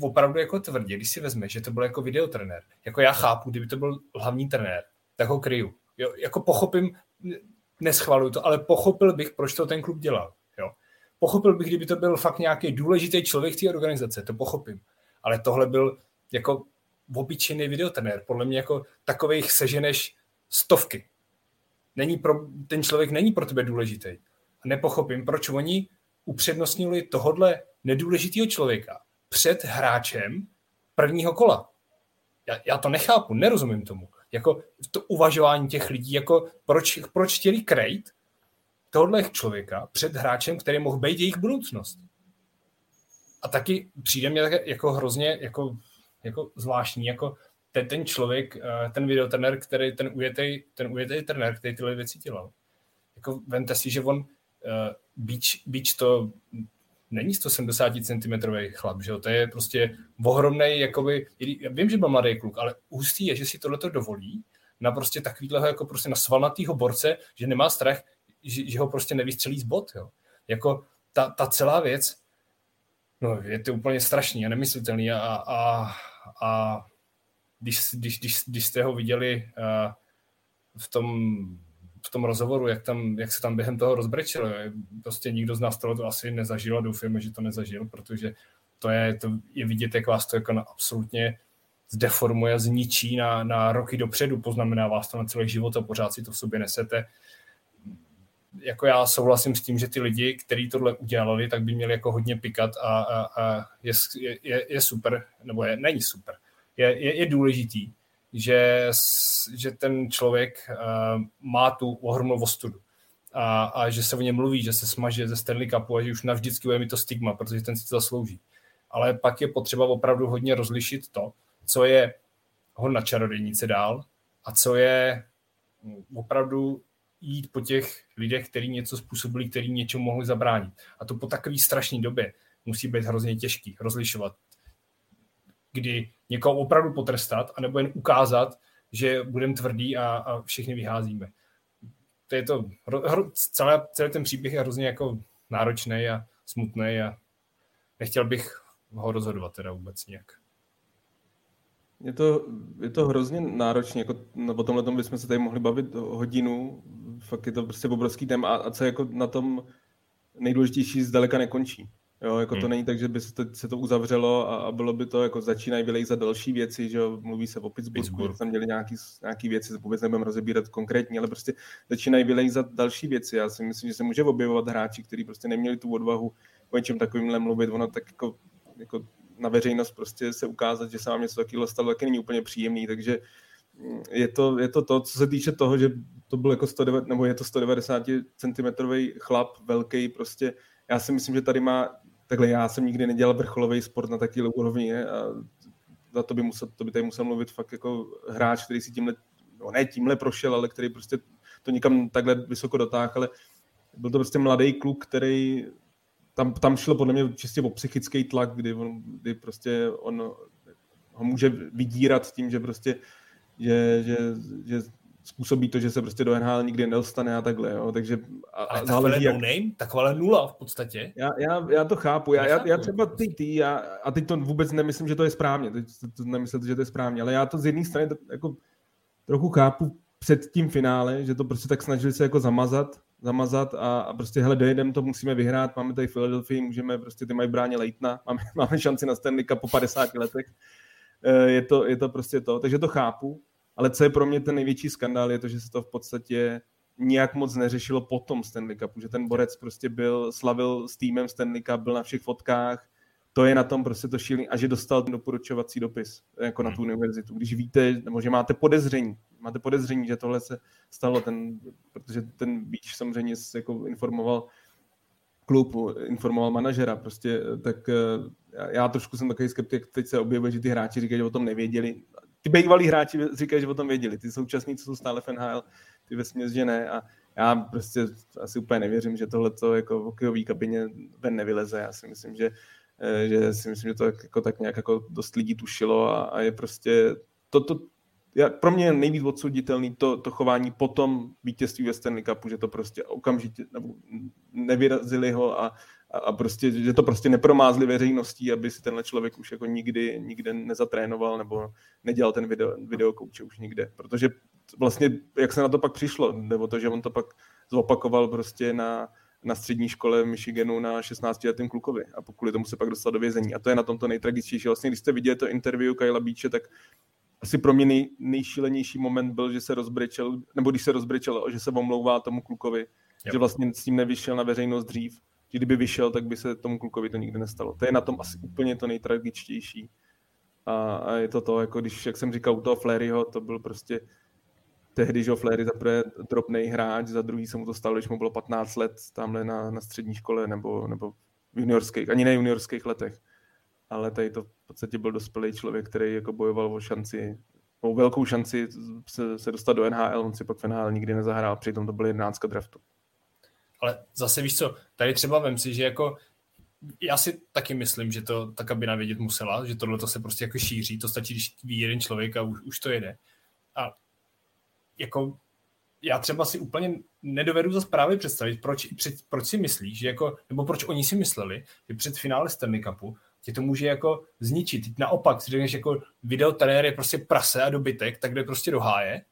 opravdu jako tvrdě, když si vezme, že to byl jako videotrenér. Jako já chápu, kdyby to byl hlavní trenér, tak ho kryju. Jo, jako pochopím, neschvaluju to, ale pochopil bych, proč to ten klub dělal. Jo. Pochopil bych, kdyby to byl fakt nějaký důležitý člověk té organizace, to pochopím. Ale tohle byl jako obyčejný videotrenér. Podle mě jako takových seženeš stovky. Není pro, ten člověk není pro tebe důležitý. A nepochopím, proč oni upřednostnili tohodle nedůležitého člověka před hráčem prvního kola. Já, já to nechápu, nerozumím tomu. Jako to uvažování těch lidí, jako proč, proč chtěli krejt tohle člověka před hráčem, který mohl být jejich budoucnost. A taky přijde mě jako hrozně jako, jako zvláštní, jako ten, ten člověk, eh, ten videotrenér, který ten ujetý, ten ujetý trenér, který tyhle věci dělal. Jako vemte si, že on eh, Beach, Beach to není 170 cm chlap, že jo? To je prostě ohromný, jakoby, já vím, že byl mladý kluk, ale hustý je, že si tohleto dovolí na prostě takovýhle jako prostě na svalnatýho borce, že nemá strach, že, že ho prostě nevystřelí z bot, jo? Jako ta, ta celá věc, no je to úplně strašný a nemyslitelný a, a, a když, když, když, když jste ho viděli uh, v tom v tom rozhovoru, jak, tam, jak se tam během toho rozbrečilo. Prostě nikdo z nás to asi nezažil a doufujeme, že to nezažil, protože to je, to je vidět, jak vás to jako na absolutně zdeformuje, zničí na, na roky dopředu, poznamená vás to na celý život a pořád si to v sobě nesete. Jako já souhlasím s tím, že ty lidi, kteří tohle udělali, tak by měli jako hodně pikat a, a, a je, je, je super, nebo je, není super. Je, je, je důležitý, že, že ten člověk uh, má tu ohromnou ostudu. A, a že se o něm mluví, že se smaže ze Stanley Cupu a že už navždycky bude mít to stigma, protože ten si to zaslouží. Ale pak je potřeba opravdu hodně rozlišit to, co je hon na čarodějnice dál a co je opravdu jít po těch lidech, kteří něco způsobili, kteří něčemu mohli zabránit. A to po takové strašné době musí být hrozně těžký rozlišovat kdy někoho opravdu potrestat, anebo jen ukázat, že budeme tvrdý a, a všechny vyházíme. To je to, celý, celý ten příběh je hrozně jako náročný a smutný a nechtěl bych ho rozhodovat teda vůbec nějak. Je to, je to hrozně náročné, jako, no, o tomhle tom bychom se tady mohli bavit hodinu, fakt je to prostě obrovský téma a, a co jako na tom nejdůležitější zdaleka nekončí. Jo, jako hmm. to není tak, že by se to, se to uzavřelo a, a, bylo by to, jako začínají vylejzat další věci, že jo, mluví se o Pittsburghu, že tam měli nějaký, nějaký věci, vůbec nebudeme rozebírat konkrétně, ale prostě začínají vylejzat další věci. Já si myslím, že se může objevovat hráči, kteří prostě neměli tu odvahu o něčem takovýmhle mluvit, ono tak jako, jako na veřejnost prostě se ukázat, že se vám něco takového stalo, taky není úplně příjemný, takže mm, je to, je to to, co se týče toho, že to byl jako 190, nebo je to 190 cm chlap, velký prostě, já si myslím, že tady má takhle já jsem nikdy nedělal vrcholový sport na takové úrovni a za to by, musel, to by tady musel mluvit fakt jako hráč, který si tímhle, no ne tímhle prošel, ale který prostě to někam takhle vysoko dotáhl, ale byl to prostě mladý kluk, který tam, tam šlo podle mě čistě o psychický tlak, kdy, on, kdy prostě on ho může vydírat tím, že prostě že, že, že způsobí to, že se prostě do NHL nikdy nedostane a takhle, jo. takže a, Ale záleží, jak... no name, taková nula v podstatě. Já, já, já to chápu, já, já, já třeba ty, ty, já, a teď to vůbec nemyslím, že to je správně, teď to nemyslím, že to je správně, ale já to z jedné strany jako trochu chápu před tím finále, že to prostě tak snažili se jako zamazat, zamazat a, a prostě hele, dojedem to, musíme vyhrát, máme tady Philadelphia, můžeme, prostě ty mají bráně Leitna, máme, máme šanci na Stanley Cup po 50 letech, eh, je to, je to prostě to, takže to chápu, ale co je pro mě ten největší skandál, je to, že se to v podstatě nijak moc neřešilo potom Stanley Cupu, že ten borec prostě byl, slavil s týmem Stanley Cup, byl na všech fotkách, to je na tom prostě to šílený a že dostal ten doporučovací dopis jako na tu hmm. univerzitu. Když víte, nebo že máte podezření, máte podezření, že tohle se stalo, ten, protože ten Beach samozřejmě jako informoval klub, informoval manažera, prostě, tak eh, já trošku jsem takový skeptik, teď se objevuje, že ty hráči říkají, že o tom nevěděli ty bývalí hráči říkají, že o tom věděli, ty současní, co jsou stále v NHL, ty ve že ne a já prostě asi úplně nevěřím, že tohle jako v hokejové kabině ven nevyleze. Já si myslím, že, eh, že si myslím, že to jako tak nějak jako dost lidí tušilo a, a je prostě to, to, já, pro mě je nejvíc odsuditelný to, to chování po tom vítězství ve Stanley Cupu, že to prostě okamžitě nevyrazili ho a, a, a prostě, že to prostě nepromázli veřejností, aby si tenhle člověk už jako nikdy, nikde nezatrénoval nebo nedělal ten video, video kouče už nikde, protože vlastně, jak se na to pak přišlo, nebo to, že on to pak zopakoval prostě na, na střední škole v Michiganu na 16 letém klukovi a pokud tomu se pak dostal do vězení. A to je na tom to nejtragičtější. Vlastně, když jste viděli to interview Kyla Beache, tak asi pro mě nej, nejšílenější moment byl, že se rozbrečel, nebo když se rozbrečel, že se omlouvá tomu klukovi, yep. že vlastně s tím nevyšel na veřejnost dřív že kdyby vyšel, tak by se tomu klukovi to nikdy nestalo. To je na tom asi úplně to nejtragičtější. A, a je to to, jako když, jak jsem říkal, u toho Fleryho, to byl prostě tehdy, že Flery za prvé drobný hráč, za druhý se mu to stalo, když mu bylo 15 let tamhle na, na střední škole nebo, nebo v juniorských, ani ne juniorských letech. Ale tady to v podstatě byl dospělý člověk, který jako bojoval o šanci, o velkou šanci se, se dostat do NHL, on si pak v NHL nikdy nezahrál, přitom to byl 11 draftu. Ale zase víš co, tady třeba vem si, že jako já si taky myslím, že to ta kabina vědět musela, že tohle to se prostě jako šíří, to stačí, když ví jeden člověk a už, už to jede. A jako já třeba si úplně nedovedu zase právě představit, proč, před, proč si myslíš, že jako, nebo proč oni si mysleli, že před finále Stanley Cupu tě to může jako zničit. Naopak, si řekneš, jako video je prostě prase a dobytek, tak jde prostě do háje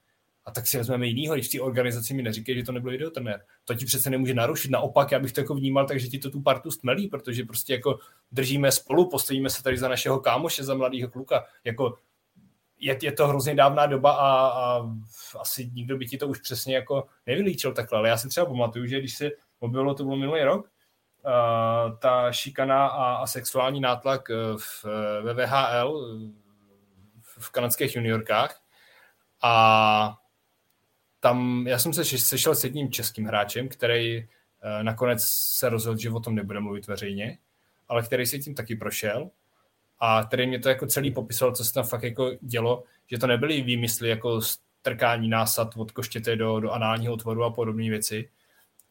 a tak si vezmeme jinýho, když té organizaci mi neříkají, že to nebyl videotrenér. To ti přece nemůže narušit. Naopak, já bych to jako vnímal tak, že ti to tu partu stmelí, protože prostě jako držíme spolu, postavíme se tady za našeho kámoše, za mladého kluka. Jako je, je to hrozně dávná doba a, a, asi nikdo by ti to už přesně jako nevylíčil takhle, ale já si třeba pamatuju, že když se objevilo, to bylo minulý rok, uh, ta šikana a, a sexuální nátlak v, ve VHL v kanadských juniorkách a tam já jsem se sešel s jedním českým hráčem, který uh, nakonec se rozhodl, že o tom nebude mluvit veřejně, ale který se tím taky prošel a který mě to jako celý popisal, co se tam fakt jako dělo, že to nebyly výmysly jako strkání násad od koštěte do, do análního otvoru a podobné věci,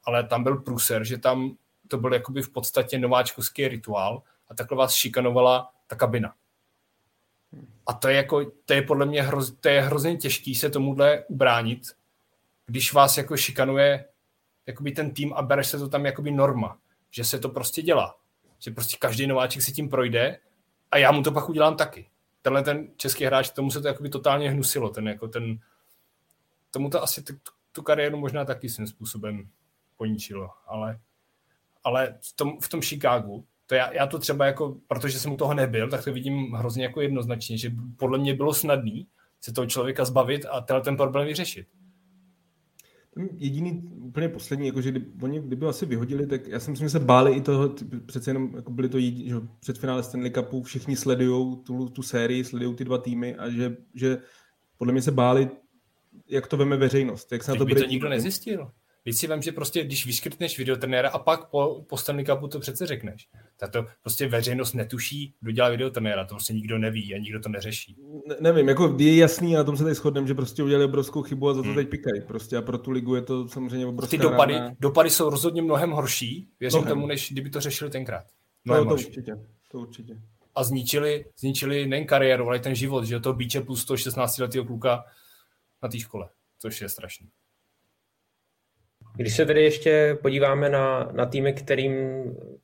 ale tam byl průser, že tam to byl jakoby v podstatě nováčkovský rituál a takhle vás šikanovala ta kabina. A to je, jako, to je podle mě hroz, to je hrozně těžký se tomuhle ubránit, když vás jako šikanuje jakoby ten tým a bereš se to tam jakoby norma, že se to prostě dělá. Že prostě každý nováček si tím projde a já mu to pak udělám taky. Tenhle ten český hráč, tomu se to jakoby totálně hnusilo, ten jako ten, tomu to asi tu, tu kariéru možná taky svým způsobem poničilo, ale, ale v tom, v tom Chicagu to já, já to třeba jako, protože jsem u toho nebyl, tak to vidím hrozně jako jednoznačně, že podle mě bylo snadný se toho člověka zbavit a tenhle ten problém vyřešit. Jediný úplně poslední, jako že kdy, oni kdyby asi vyhodili, tak já si myslím, že se báli i toho, přece jenom jako byli to jediný, že před finále Stanley Cupu všichni sledují tu, tu sérii, sledují ty dva týmy a že, že podle mě se báli, jak to veme veřejnost. Jak se Teď na to by bude to nikdo nezjistil. Víc si vím, že prostě, když vyškrtneš videotrenéra a pak po, po Stanley Cupu to přece řekneš, tak to prostě veřejnost netuší, kdo dělá videotrenéra, to prostě nikdo neví a nikdo to neřeší. Ne, nevím, jako je jasný a na tom se tady shodneme, že prostě udělali obrovskou chybu a za to hmm. teď pikají. Prostě a pro tu ligu je to samozřejmě obrovská Ty dopady, rána. dopady jsou rozhodně mnohem horší, věřím tomu, než kdyby to řešili tenkrát. Mnohem no, to horší. určitě, to určitě. A zničili, zničili nejen kariéru, ale i ten život, že to bíče plus 116 letého kluka na té škole, což je strašný. Když se tedy ještě podíváme na, na týmy, kterým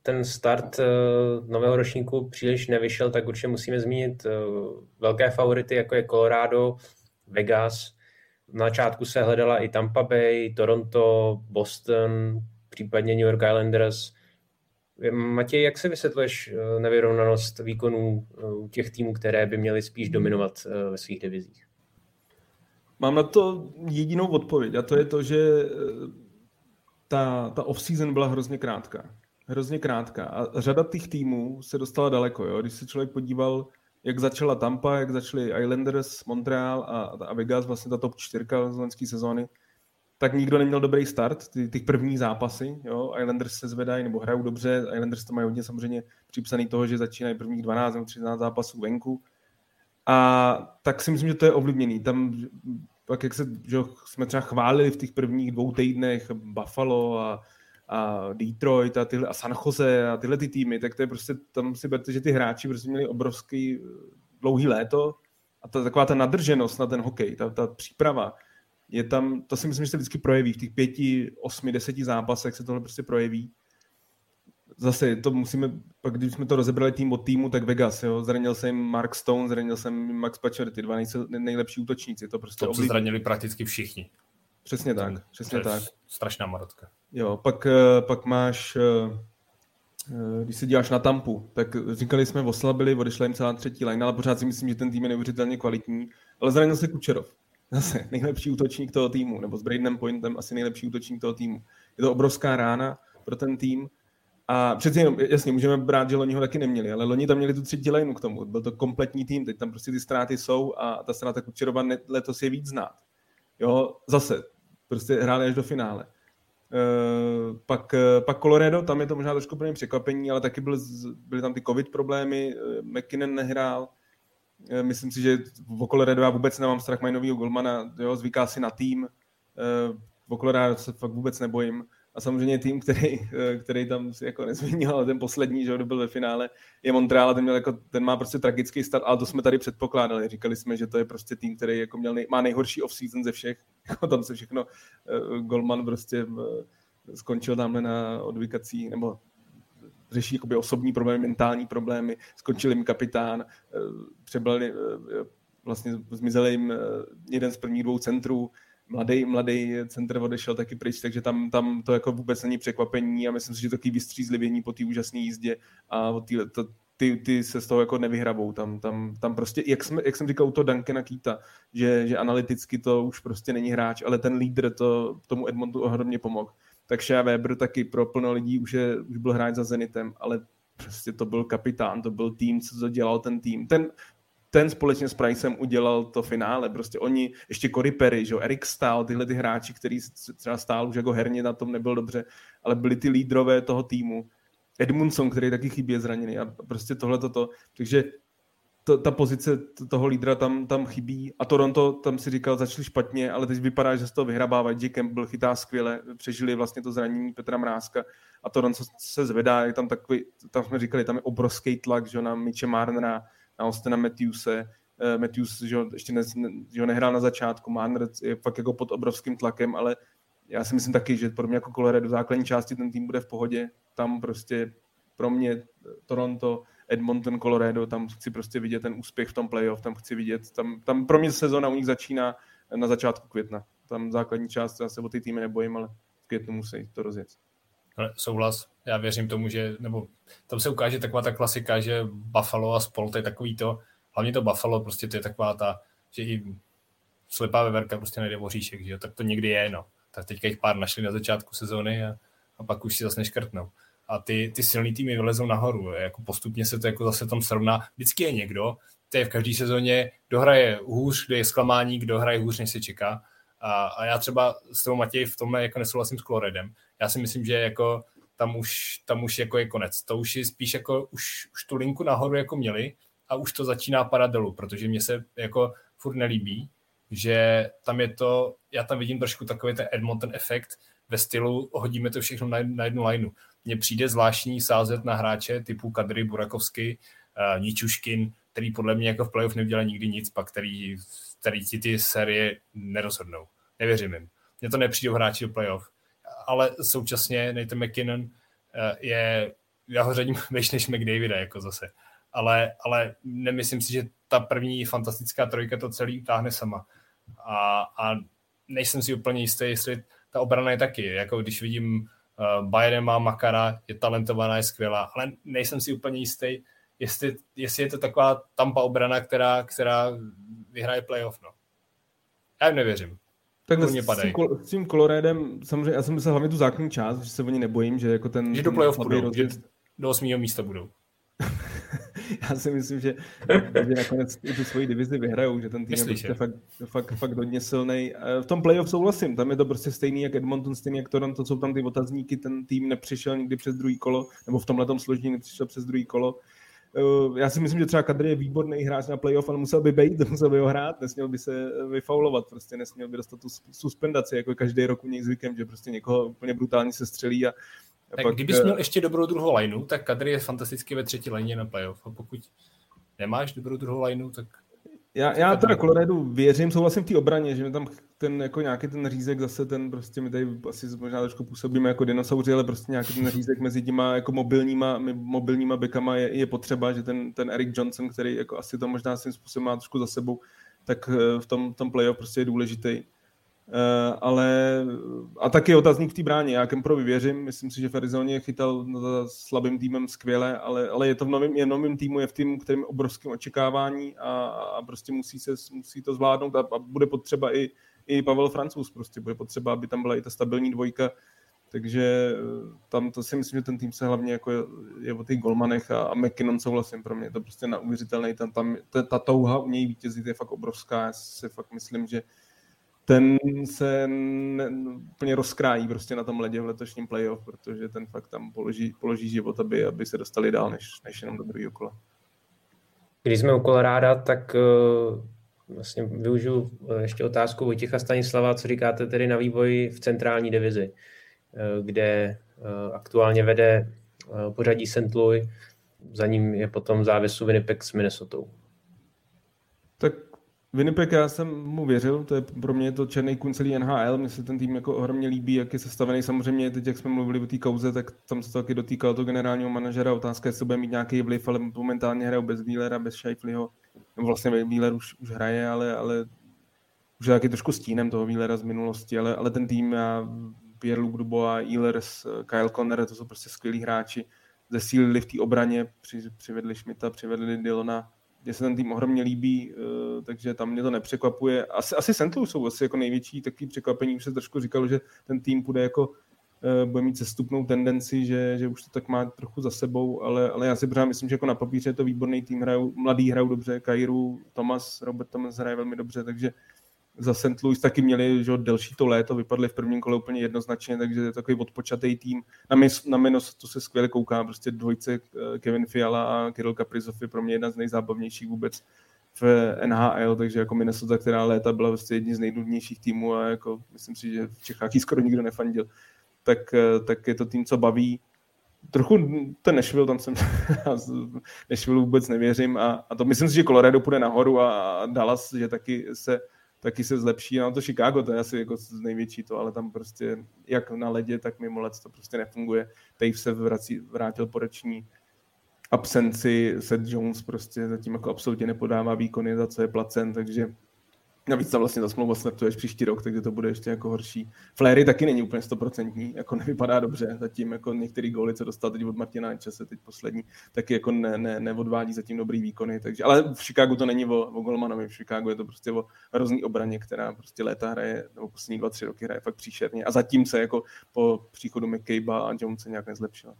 ten start uh, nového ročníku příliš nevyšel, tak určitě musíme zmínit uh, velké favority, jako je Colorado, Vegas. Na začátku se hledala i Tampa Bay, Toronto, Boston, případně New York Islanders. Matěj, jak se vysvětluješ nevyrovnanost výkonů těch týmů, které by měly spíš dominovat ve svých divizích? Mám na to jedinou odpověď a to je to, že ta, ta off-season byla hrozně krátká. Hrozně krátká. A řada těch týmů se dostala daleko. Jo? Když se člověk podíval, jak začala Tampa, jak začali Islanders, Montreal a, a Vegas, vlastně ta top čtyřka z loňské sezóny, tak nikdo neměl dobrý start, ty, ty první zápasy, jo, Islanders se zvedají nebo hrajou dobře, Islanders to mají hodně samozřejmě připsaný toho, že začínají prvních 12 nebo 13 zápasů venku, a tak si myslím, že to je ovlivněný. Tam pak jak se, že jsme třeba chválili v těch prvních dvou týdnech Buffalo a, a Detroit a, tyhle, a San Jose a tyhle ty týmy, tak to je prostě, tam si berte, že ty hráči prostě měli obrovský eh, dlouhý léto a ta, taková ta nadrženost na ten hokej, ta, ta příprava, je tam, to si myslím, že se vždycky projeví. V těch pěti, osmi, deseti zápasech se tohle prostě projeví zase to musíme, pak když jsme to rozebrali tým od týmu, tak Vegas, jo, zranil se jim Mark Stone, zranil se jim Max Pacioretty, ty dva nejlepší útočníci, to prostě to se zranili prakticky všichni. Přesně tak, přesně tak. Strašná marotka. Jo, pak, eh, pak máš, eh, eh, když se díváš na Tampu, tak říkali jsme, oslabili, odešla jim celá třetí line, ale pořád si myslím, že ten tým je neuvěřitelně kvalitní, ale zranil se Kučerov. Zase nejlepší útočník toho týmu, nebo s Bradenem Pointem asi nejlepší útočník toho týmu. Je to obrovská rána pro ten tým a přeci jenom, jasně, můžeme brát, že loni ho taky neměli, ale loni tam měli tu třetí lineu k tomu. Byl to kompletní tým, teď tam prostě ty ztráty jsou a ta ztráta Kučerova letos je víc znát. Jo, zase, prostě hráli až do finále. Uh, pak, uh, pak Colorado, tam je to možná trošku plně překvapení, ale taky byl, byly tam ty covid problémy, uh, McKinnon nehrál, uh, myslím si, že v Colorado já vůbec nemám strach, mají novýho golmana, jo, zvyká si na tým, v Colorado se fakt vůbec nebojím. A samozřejmě tým, který, eh, který tam si jako nezmínil, ale ten poslední, že byl ve finále, je Montreal, ten, měl jako, ten má prostě tragický start, ale to jsme tady předpokládali. Říkali jsme, že to je prostě tým, který jako měl nej, má nejhorší off-season ze všech. Jako tam se všechno, uh, Golman prostě uh, skončil tamhle na odvykací, nebo řeší jakoby osobní problémy, mentální problémy, skončil jim kapitán, přebrali, vlastně zmizel jim jeden z prvních dvou centrů, mladý, mladý center odešel taky pryč, takže tam, tam to jako vůbec není překvapení a myslím si, že to takový vystřízlivění po té úžasné jízdě a tý, to, ty, ty se z toho jako nevyhrabou. Tam, tam, tam prostě, jak, jsme, jak jsem říkal u toho Duncana Keita, že, že analyticky to už prostě není hráč, ale ten lídr to tomu Edmontu ohromně pomohl. Takže Weber taky pro plno lidí už, je, už byl hráč za Zenitem, ale prostě to byl kapitán, to byl tým, co dělal ten tým. Ten, ten společně s Pricem udělal to finále. Prostě oni, ještě Cory Perry, že Erik Stahl, tyhle ty hráči, který třeba stál už jako herně na tom nebyl dobře, ale byli ty lídrové toho týmu. Edmundson, který taky chybí je zraněný a prostě tohle toto. Takže to, ta pozice toho lídra tam, tam chybí a Toronto tam si říkal, začali špatně, ale teď vypadá, že z toho vyhrabává. J. Campbell chytá skvěle, přežili vlastně to zranění Petra Mrázka a Toronto se zvedá, je tam takový, tam jsme říkali, tam je obrovský tlak, že na Mitche Marnera, na Austina Matthewse. Uh, Matthews že ho, ještě ne, že ho nehrál na začátku, Marner je fakt jako pod obrovským tlakem, ale já si myslím taky, že pro mě jako Colorado v základní části ten tým bude v pohodě. Tam prostě pro mě Toronto, Edmonton, Colorado, tam chci prostě vidět ten úspěch v tom playoff, tam chci vidět, tam, tam pro mě sezona u nich začíná na začátku května. Tam základní část, já se o ty týmy nebojím, ale v květnu musí to rozjet. No, souhlas. Já věřím tomu, že, nebo tam se ukáže taková ta klasika, že Buffalo a spol, to je takový to, hlavně to Buffalo, prostě to je taková ta, že i slepá veverka prostě nejde voříšek, že jo, tak to někdy je, no. Tak teďka jich pár našli na začátku sezóny a, a pak už si zase neškrtnou. A ty, ty silný týmy vylezou nahoru, jako postupně se to jako zase tam srovná. Vždycky je někdo, to je v každé sezóně, kdo hraje hůř, kde je zklamání, kdo hraje hůř, než se čeká. A, a já třeba s tou Matěj v tomhle jako nesouhlasím s Kloredem. Já si myslím, že jako tam už, tam už jako je konec. To už je spíš jako, už, už tu linku nahoru jako měli a už to začíná padat dolů, protože mě se jako furt nelíbí, že tam je to, já tam vidím trošku takový ten Edmonton efekt ve stylu hodíme to všechno na, na jednu lineu. Mně přijde zvláštní sázet na hráče typu Kadry, Burakovsky, uh, Ničuškin, který podle mě jako v playoff neudělá nikdy nic, pak který, který ti ty série nerozhodnou. Nevěřím jim. Mně to nepřijde hráči do playoff. Ale současně Nathan McKinnon uh, je, já ho řadím veš než McDavida jako zase. Ale, ale nemyslím si, že ta první fantastická trojka to celý utáhne sama. A, a nejsem si úplně jistý, jestli ta obrana je taky. Jako když vidím uh, Bayern má Makara, je talentovaná, je skvělá, ale nejsem si úplně jistý, jestli, jestli je to taková tampa obrana, která, která vyhraje playoff. No. Já jim nevěřím. Tak s, tím, s tím Coloradem, samozřejmě, já jsem myslel hlavně tu základní část, že se o ně nebojím, že jako ten... Že do playoff budou, rozjezd... že do osmého místa budou. já si myslím, že, že nakonec i tu svoji divizi vyhrajou, že ten tým Myslíš, je prostě fakt, fakt, fakt hodně silný. V tom playoff souhlasím, tam je to prostě stejný jak Edmonton, stejný jak Toronto, jsou tam ty otazníky, ten tým nepřišel nikdy přes druhý kolo, nebo v tomhle složení nepřišel přes druhý kolo. Eh, já si myslím, že třeba Kadri je výborný hráč na playoff, ale musel by být, musel by ho hrát, nesměl by se vyfaulovat, prostě nesměl by dostat tu suspendaci, jako každý rok u něj zvykem, že prostě někoho úplně brutálně se střelí a tak pak, kdybys měl ještě dobrou druhou lineu, tak Kadri je fantasticky ve třetí lině na playoff. A pokud nemáš dobrou druhou lineu, tak... Já, já teda Colorado věřím, souhlasím v té obraně, že mi tam ten jako nějaký ten řízek zase ten prostě my tady asi možná trošku působíme jako dinosauři, ale prostě nějaký ten řízek mezi těma jako mobilníma, mobilníma bekama je, je potřeba, že ten, ten Eric Johnson, který jako asi to možná svým způsobem má trošku za sebou, tak eh, v tom, tom playoff prostě je důležitý. Uh, ale a taky otazník v té bráně. Já Kemprovi věřím, myslím si, že v Arizoně chytal za slabým týmem skvěle, ale, ale je to v novém, je novým týmu, je v týmu, kterým je obrovským očekávání a, a prostě musí, se, musí to zvládnout a, a bude potřeba i, i Pavel Francouz, prostě bude potřeba, aby tam byla i ta stabilní dvojka, takže eh, tam to si myslím, že ten tým se hlavně jako je, je o těch golmanech a, a McKinnon souhlasím pro mě, to prostě neuvěřitelný, tam, tam ta, ta touha u něj vítězit je fakt obrovská, já si fakt myslím, že ten se ne, úplně rozkrájí prostě na tom ledě v letošním playoff, protože ten fakt tam položí, položí život, aby, aby se dostali dál, než, než jenom do druhého kola. Když jsme u Koloráda, tak uh, vlastně využiju eh, ještě otázku Vojtěcha Stanislava, co říkáte tedy na vývoj v centrální divizi, uh, kde aktuálně vede pořadí St. Louis, za ním je potom závěsu Winnipeg s Minnesota. Winnipeg, já jsem mu věřil, to je pro mě to černý kun celý NHL, mně se ten tým jako ohromně líbí, jak je sestavený. Samozřejmě teď, jak jsme mluvili o té kauze, tak tam se to taky dotýkalo toho generálního manažera. Otázka, jestli bude mít nějaký vliv, ale momentálně hrajou bez Wheelera, bez. Nebo vlastně Wheeler už, už hraje, ale, ale už je taky trošku stínem toho Wheelera z minulosti, ale, ale ten tým, já, Pierre-Luc Dubois, Ehlers, Kyle Conner, to jsou prostě skvělí hráči. Zesílili v té obraně, při, přivedli Schmidta, přivedli Dylona, mně se ten tým ohromně líbí, eh, takže tam mě to nepřekvapuje. Asi, asi. Louis jsou asi jako největší takový překvapení, už se trošku říkalo, že ten tým bude jako eh, bude mít sestupnou tendenci, že, že už to tak má trochu za sebou, ale, ale já si pořád myslím, že jako na papíře je to výborný tým, hrajou, mladý hrajou dobře, Kairu, Thomas, Robert Thomas hraje velmi dobře, takže za St. Louis taky měli že delší to léto, vypadli v prvním kole úplně jednoznačně, takže je takový odpočatý tým. Na, mis, na Minos to se skvěle kouká, prostě dvojce eh, Kevin Fiala a Kirill Kaprizov je pro mě jedna z nejzábavnějších vůbec v NHL, takže jako Minnesota, která léta byla vlastně jedním z nejnudnějších týmů a jako myslím si, že v Čechách ji skoro nikdo nefandil, tak, eh, tak je to tým, co baví. Trochu ten Nashville, tam jsem Nashville vůbec nevěřím a, a to myslím si, že Colorado půjde nahoru a Dallas, že taky se taky se zlepší. No to Chicago, to je asi jako největší to, ale tam prostě jak na ledě, tak mimo led to prostě nefunguje. Dave se vrací, vrátil po roční absenci, Seth Jones prostě zatím jako absolutně nepodává výkony, za co je placen, takže Navíc tam vlastně ta smlouva startuješ příští rok, takže to bude ještě jako horší. Fléry taky není úplně stoprocentní, jako nevypadá dobře. Zatím jako některý góly, co dostal teď od Martina Čese, teď poslední, taky jako ne, ne, neodvádí zatím dobrý výkony. Takže, ale v Chicagu to není o, o Golmanovi, v Chicagu je to prostě o hrozný obraně, která prostě léta hraje, nebo poslední dva, tři roky hraje fakt příšerně. A zatím se jako po příchodu McCabe'a a Jonesa nějak nezlepšila.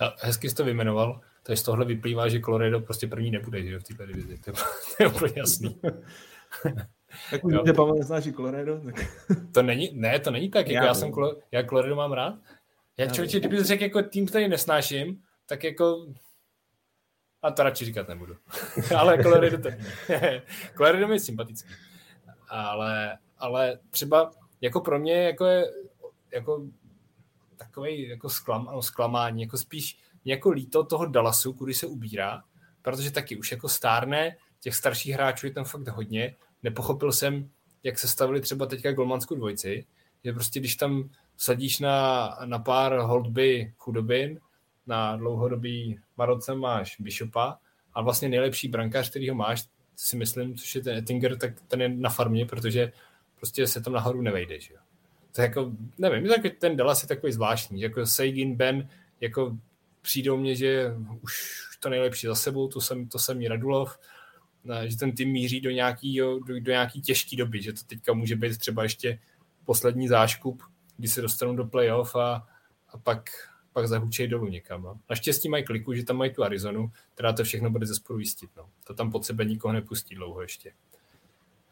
A hezky jsi to vyjmenoval, takže z tohle vyplývá, že Colorado prostě první nebude že v této divizi. To je, to je úplně jasný. tak už že Pavel neznáš Colorado? Tak... to není, ne, to není tak, jako já, já jsem, já Colorado mám rád. Já člověče, kdyby řekl jako tým, který nesnáším, tak jako a to radši říkat nebudu. ale Colorado to Colorado je sympatický. Ale, ale třeba jako pro mě jako je jako takový jako sklam, ano, zklamání, jako spíš jako líto toho Dallasu, kudy se ubírá, protože taky už jako stárne, těch starších hráčů je tam fakt hodně. Nepochopil jsem, jak se stavili třeba teďka golmanskou dvojici, že prostě když tam sadíš na, na pár holdby chudobin, na dlouhodobý Maroce máš Bishopa a vlastně nejlepší brankář, který ho máš, si myslím, což je ten Ettinger, tak ten je na farmě, protože prostě se tam nahoru nevejde, jo. To jako, nevím, tak ten Dallas je takový zvláštní, jako Seigin, Ben, jako přijdou mě, že už to nejlepší za sebou, to jsem, to jsem Radulov, že ten tým míří do nějaký, do, do nějaký těžké doby, že to teďka může být třeba ještě poslední záškup, kdy se dostanou do playoff a, a pak, pak zahučej dolů někam. No. Naštěstí mají kliku, že tam mají tu Arizonu, která to všechno bude ze jistit. No. To tam pod sebe nikoho nepustí dlouho ještě.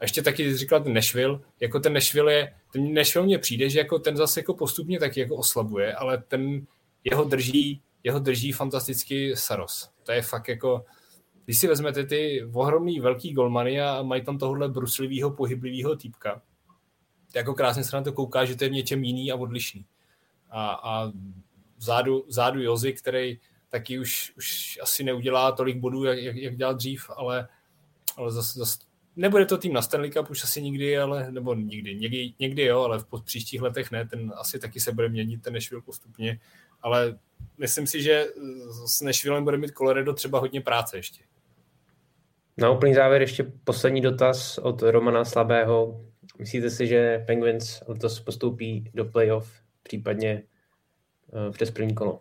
A ještě taky říkal ten Nešvil, jako ten Nešvil je, ten Nešvil mně přijde, že jako ten zase jako postupně taky jako oslabuje, ale ten jeho drží, jeho drží fantasticky Saros. To je fakt jako, když si vezmete ty ohromný velký golmany a mají tam tohohle bruslivého, pohyblivého týpka, jako krásně se na to kouká, že to je v něčem jiný a odlišný. A, a vzadu, vzadu Jozy, který taky už, už asi neudělá tolik bodů, jak, jak, jak dělal dřív, ale, ale zase, zase nebude to tým na Stanley Cup už asi nikdy, ale, nebo nikdy, někdy, někdy jo, ale v příštích letech ne, ten asi taky se bude měnit ten Nešvil postupně, ale myslím si, že s Nešvilem bude mít Colorado třeba hodně práce ještě. Na úplný závěr ještě poslední dotaz od Romana Slabého. Myslíte si, že Penguins letos postoupí do playoff, případně přes první kolo?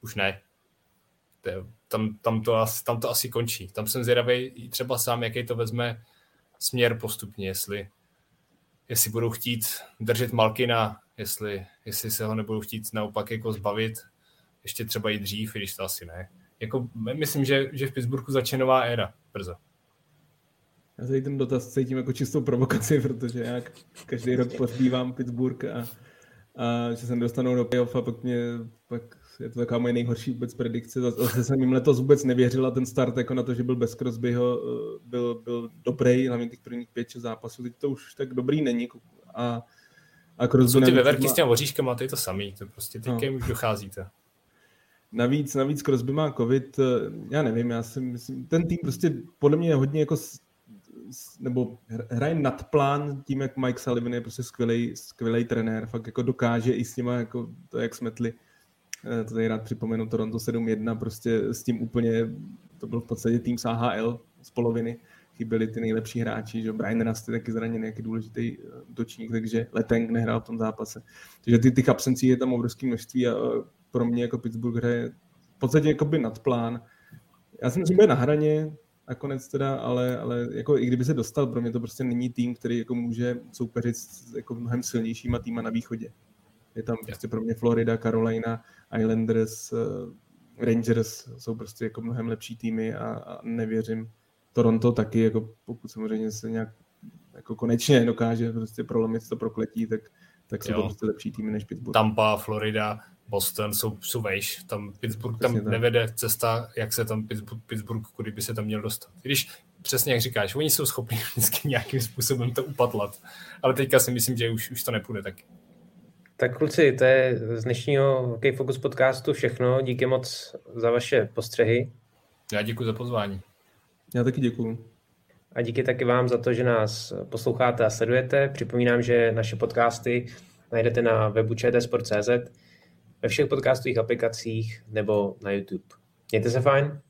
Už ne. Tam, tam, to, tam to asi končí. Tam jsem zvědavý třeba sám, jaký to vezme směr postupně, jestli, jestli budou chtít držet Malkina, jestli, jestli se ho nebudou chtít naopak jako zbavit, ještě třeba i dřív, i když to asi ne. Jako, myslím, že, že v Pittsburghu začne nová éra brzo. Já tady ten dotaz cítím jako čistou provokaci, protože já každý rok pozbývám Pittsburgh a, a že se dostanou do playoff a pak mě pak je to taková moje nejhorší vůbec predikce. Zase jsem jim letos vůbec nevěřila ten start jako na to, že byl bez Crosbyho, eh, byl, byl dobrý, hlavně těch prvních pět zápasů. Teď to už tak dobrý není. A, a Crosby Jsou ty veverky s těmi oříškama, to je to samý, to prostě teďka no. už docházíte. Navíc, navíc Crosby má covid, eh, já nevím, já si myslím, ten tým prostě podle mě je hodně jako nebo hraje nad plán tím, jak Mike Sullivan je prostě skvělý, skvělý trenér, fakt jako dokáže i s nima, jako to, jak smetli Eh, to tady rád připomenu, Toronto 7-1, prostě s tím úplně, to byl v podstatě tým z AHL z poloviny, chyběli ty nejlepší hráči, že Brian Rust je taky zraněný, jaký důležitý eh, útočník, takže Leteng nehrál v tom zápase. Takže ty, těch absencí je tam obrovské množství a pro mě jako Pittsburgh hraje v podstatě jakoby nad plán. Já si myslím, že bude na hraně, nakonec teda, ale, ale jako i kdyby se dostal, pro mě to prostě není tým, který jako může soupeřit s jako mnohem silnějšíma týma na východě. Je tam prostě pro mě Florida, Carolina, Islanders, eh, Rangers jsou prostě jako mnohem lepší týmy a, a nevěřím. Toronto taky, jako pokud samozřejmě se nějak jako konečně dokáže prostě prolomit to prokletí, tak, tak jsou jo. to prostě lepší týmy než Pittsburgh. Tampa, Florida, Boston jsou, jsou vejš. Tam Pittsburgh přesně tam tak. nevede cesta, jak se tam Pittsburgh, Pittsburgh, kudy by se tam měl dostat. Když přesně jak říkáš, oni jsou schopni vždycky nějakým způsobem to upatlat. Ale teďka si myslím, že už, už to nepůjde taky. Tak kluci, to je z dnešního Hokej Focus podcastu všechno. Díky moc za vaše postřehy. Já děkuji za pozvání. Já taky děkuji. A díky taky vám za to, že nás posloucháte a sledujete. Připomínám, že naše podcasty najdete na webu čtsport.cz, ve všech podcastových aplikacích nebo na YouTube. Mějte se fajn.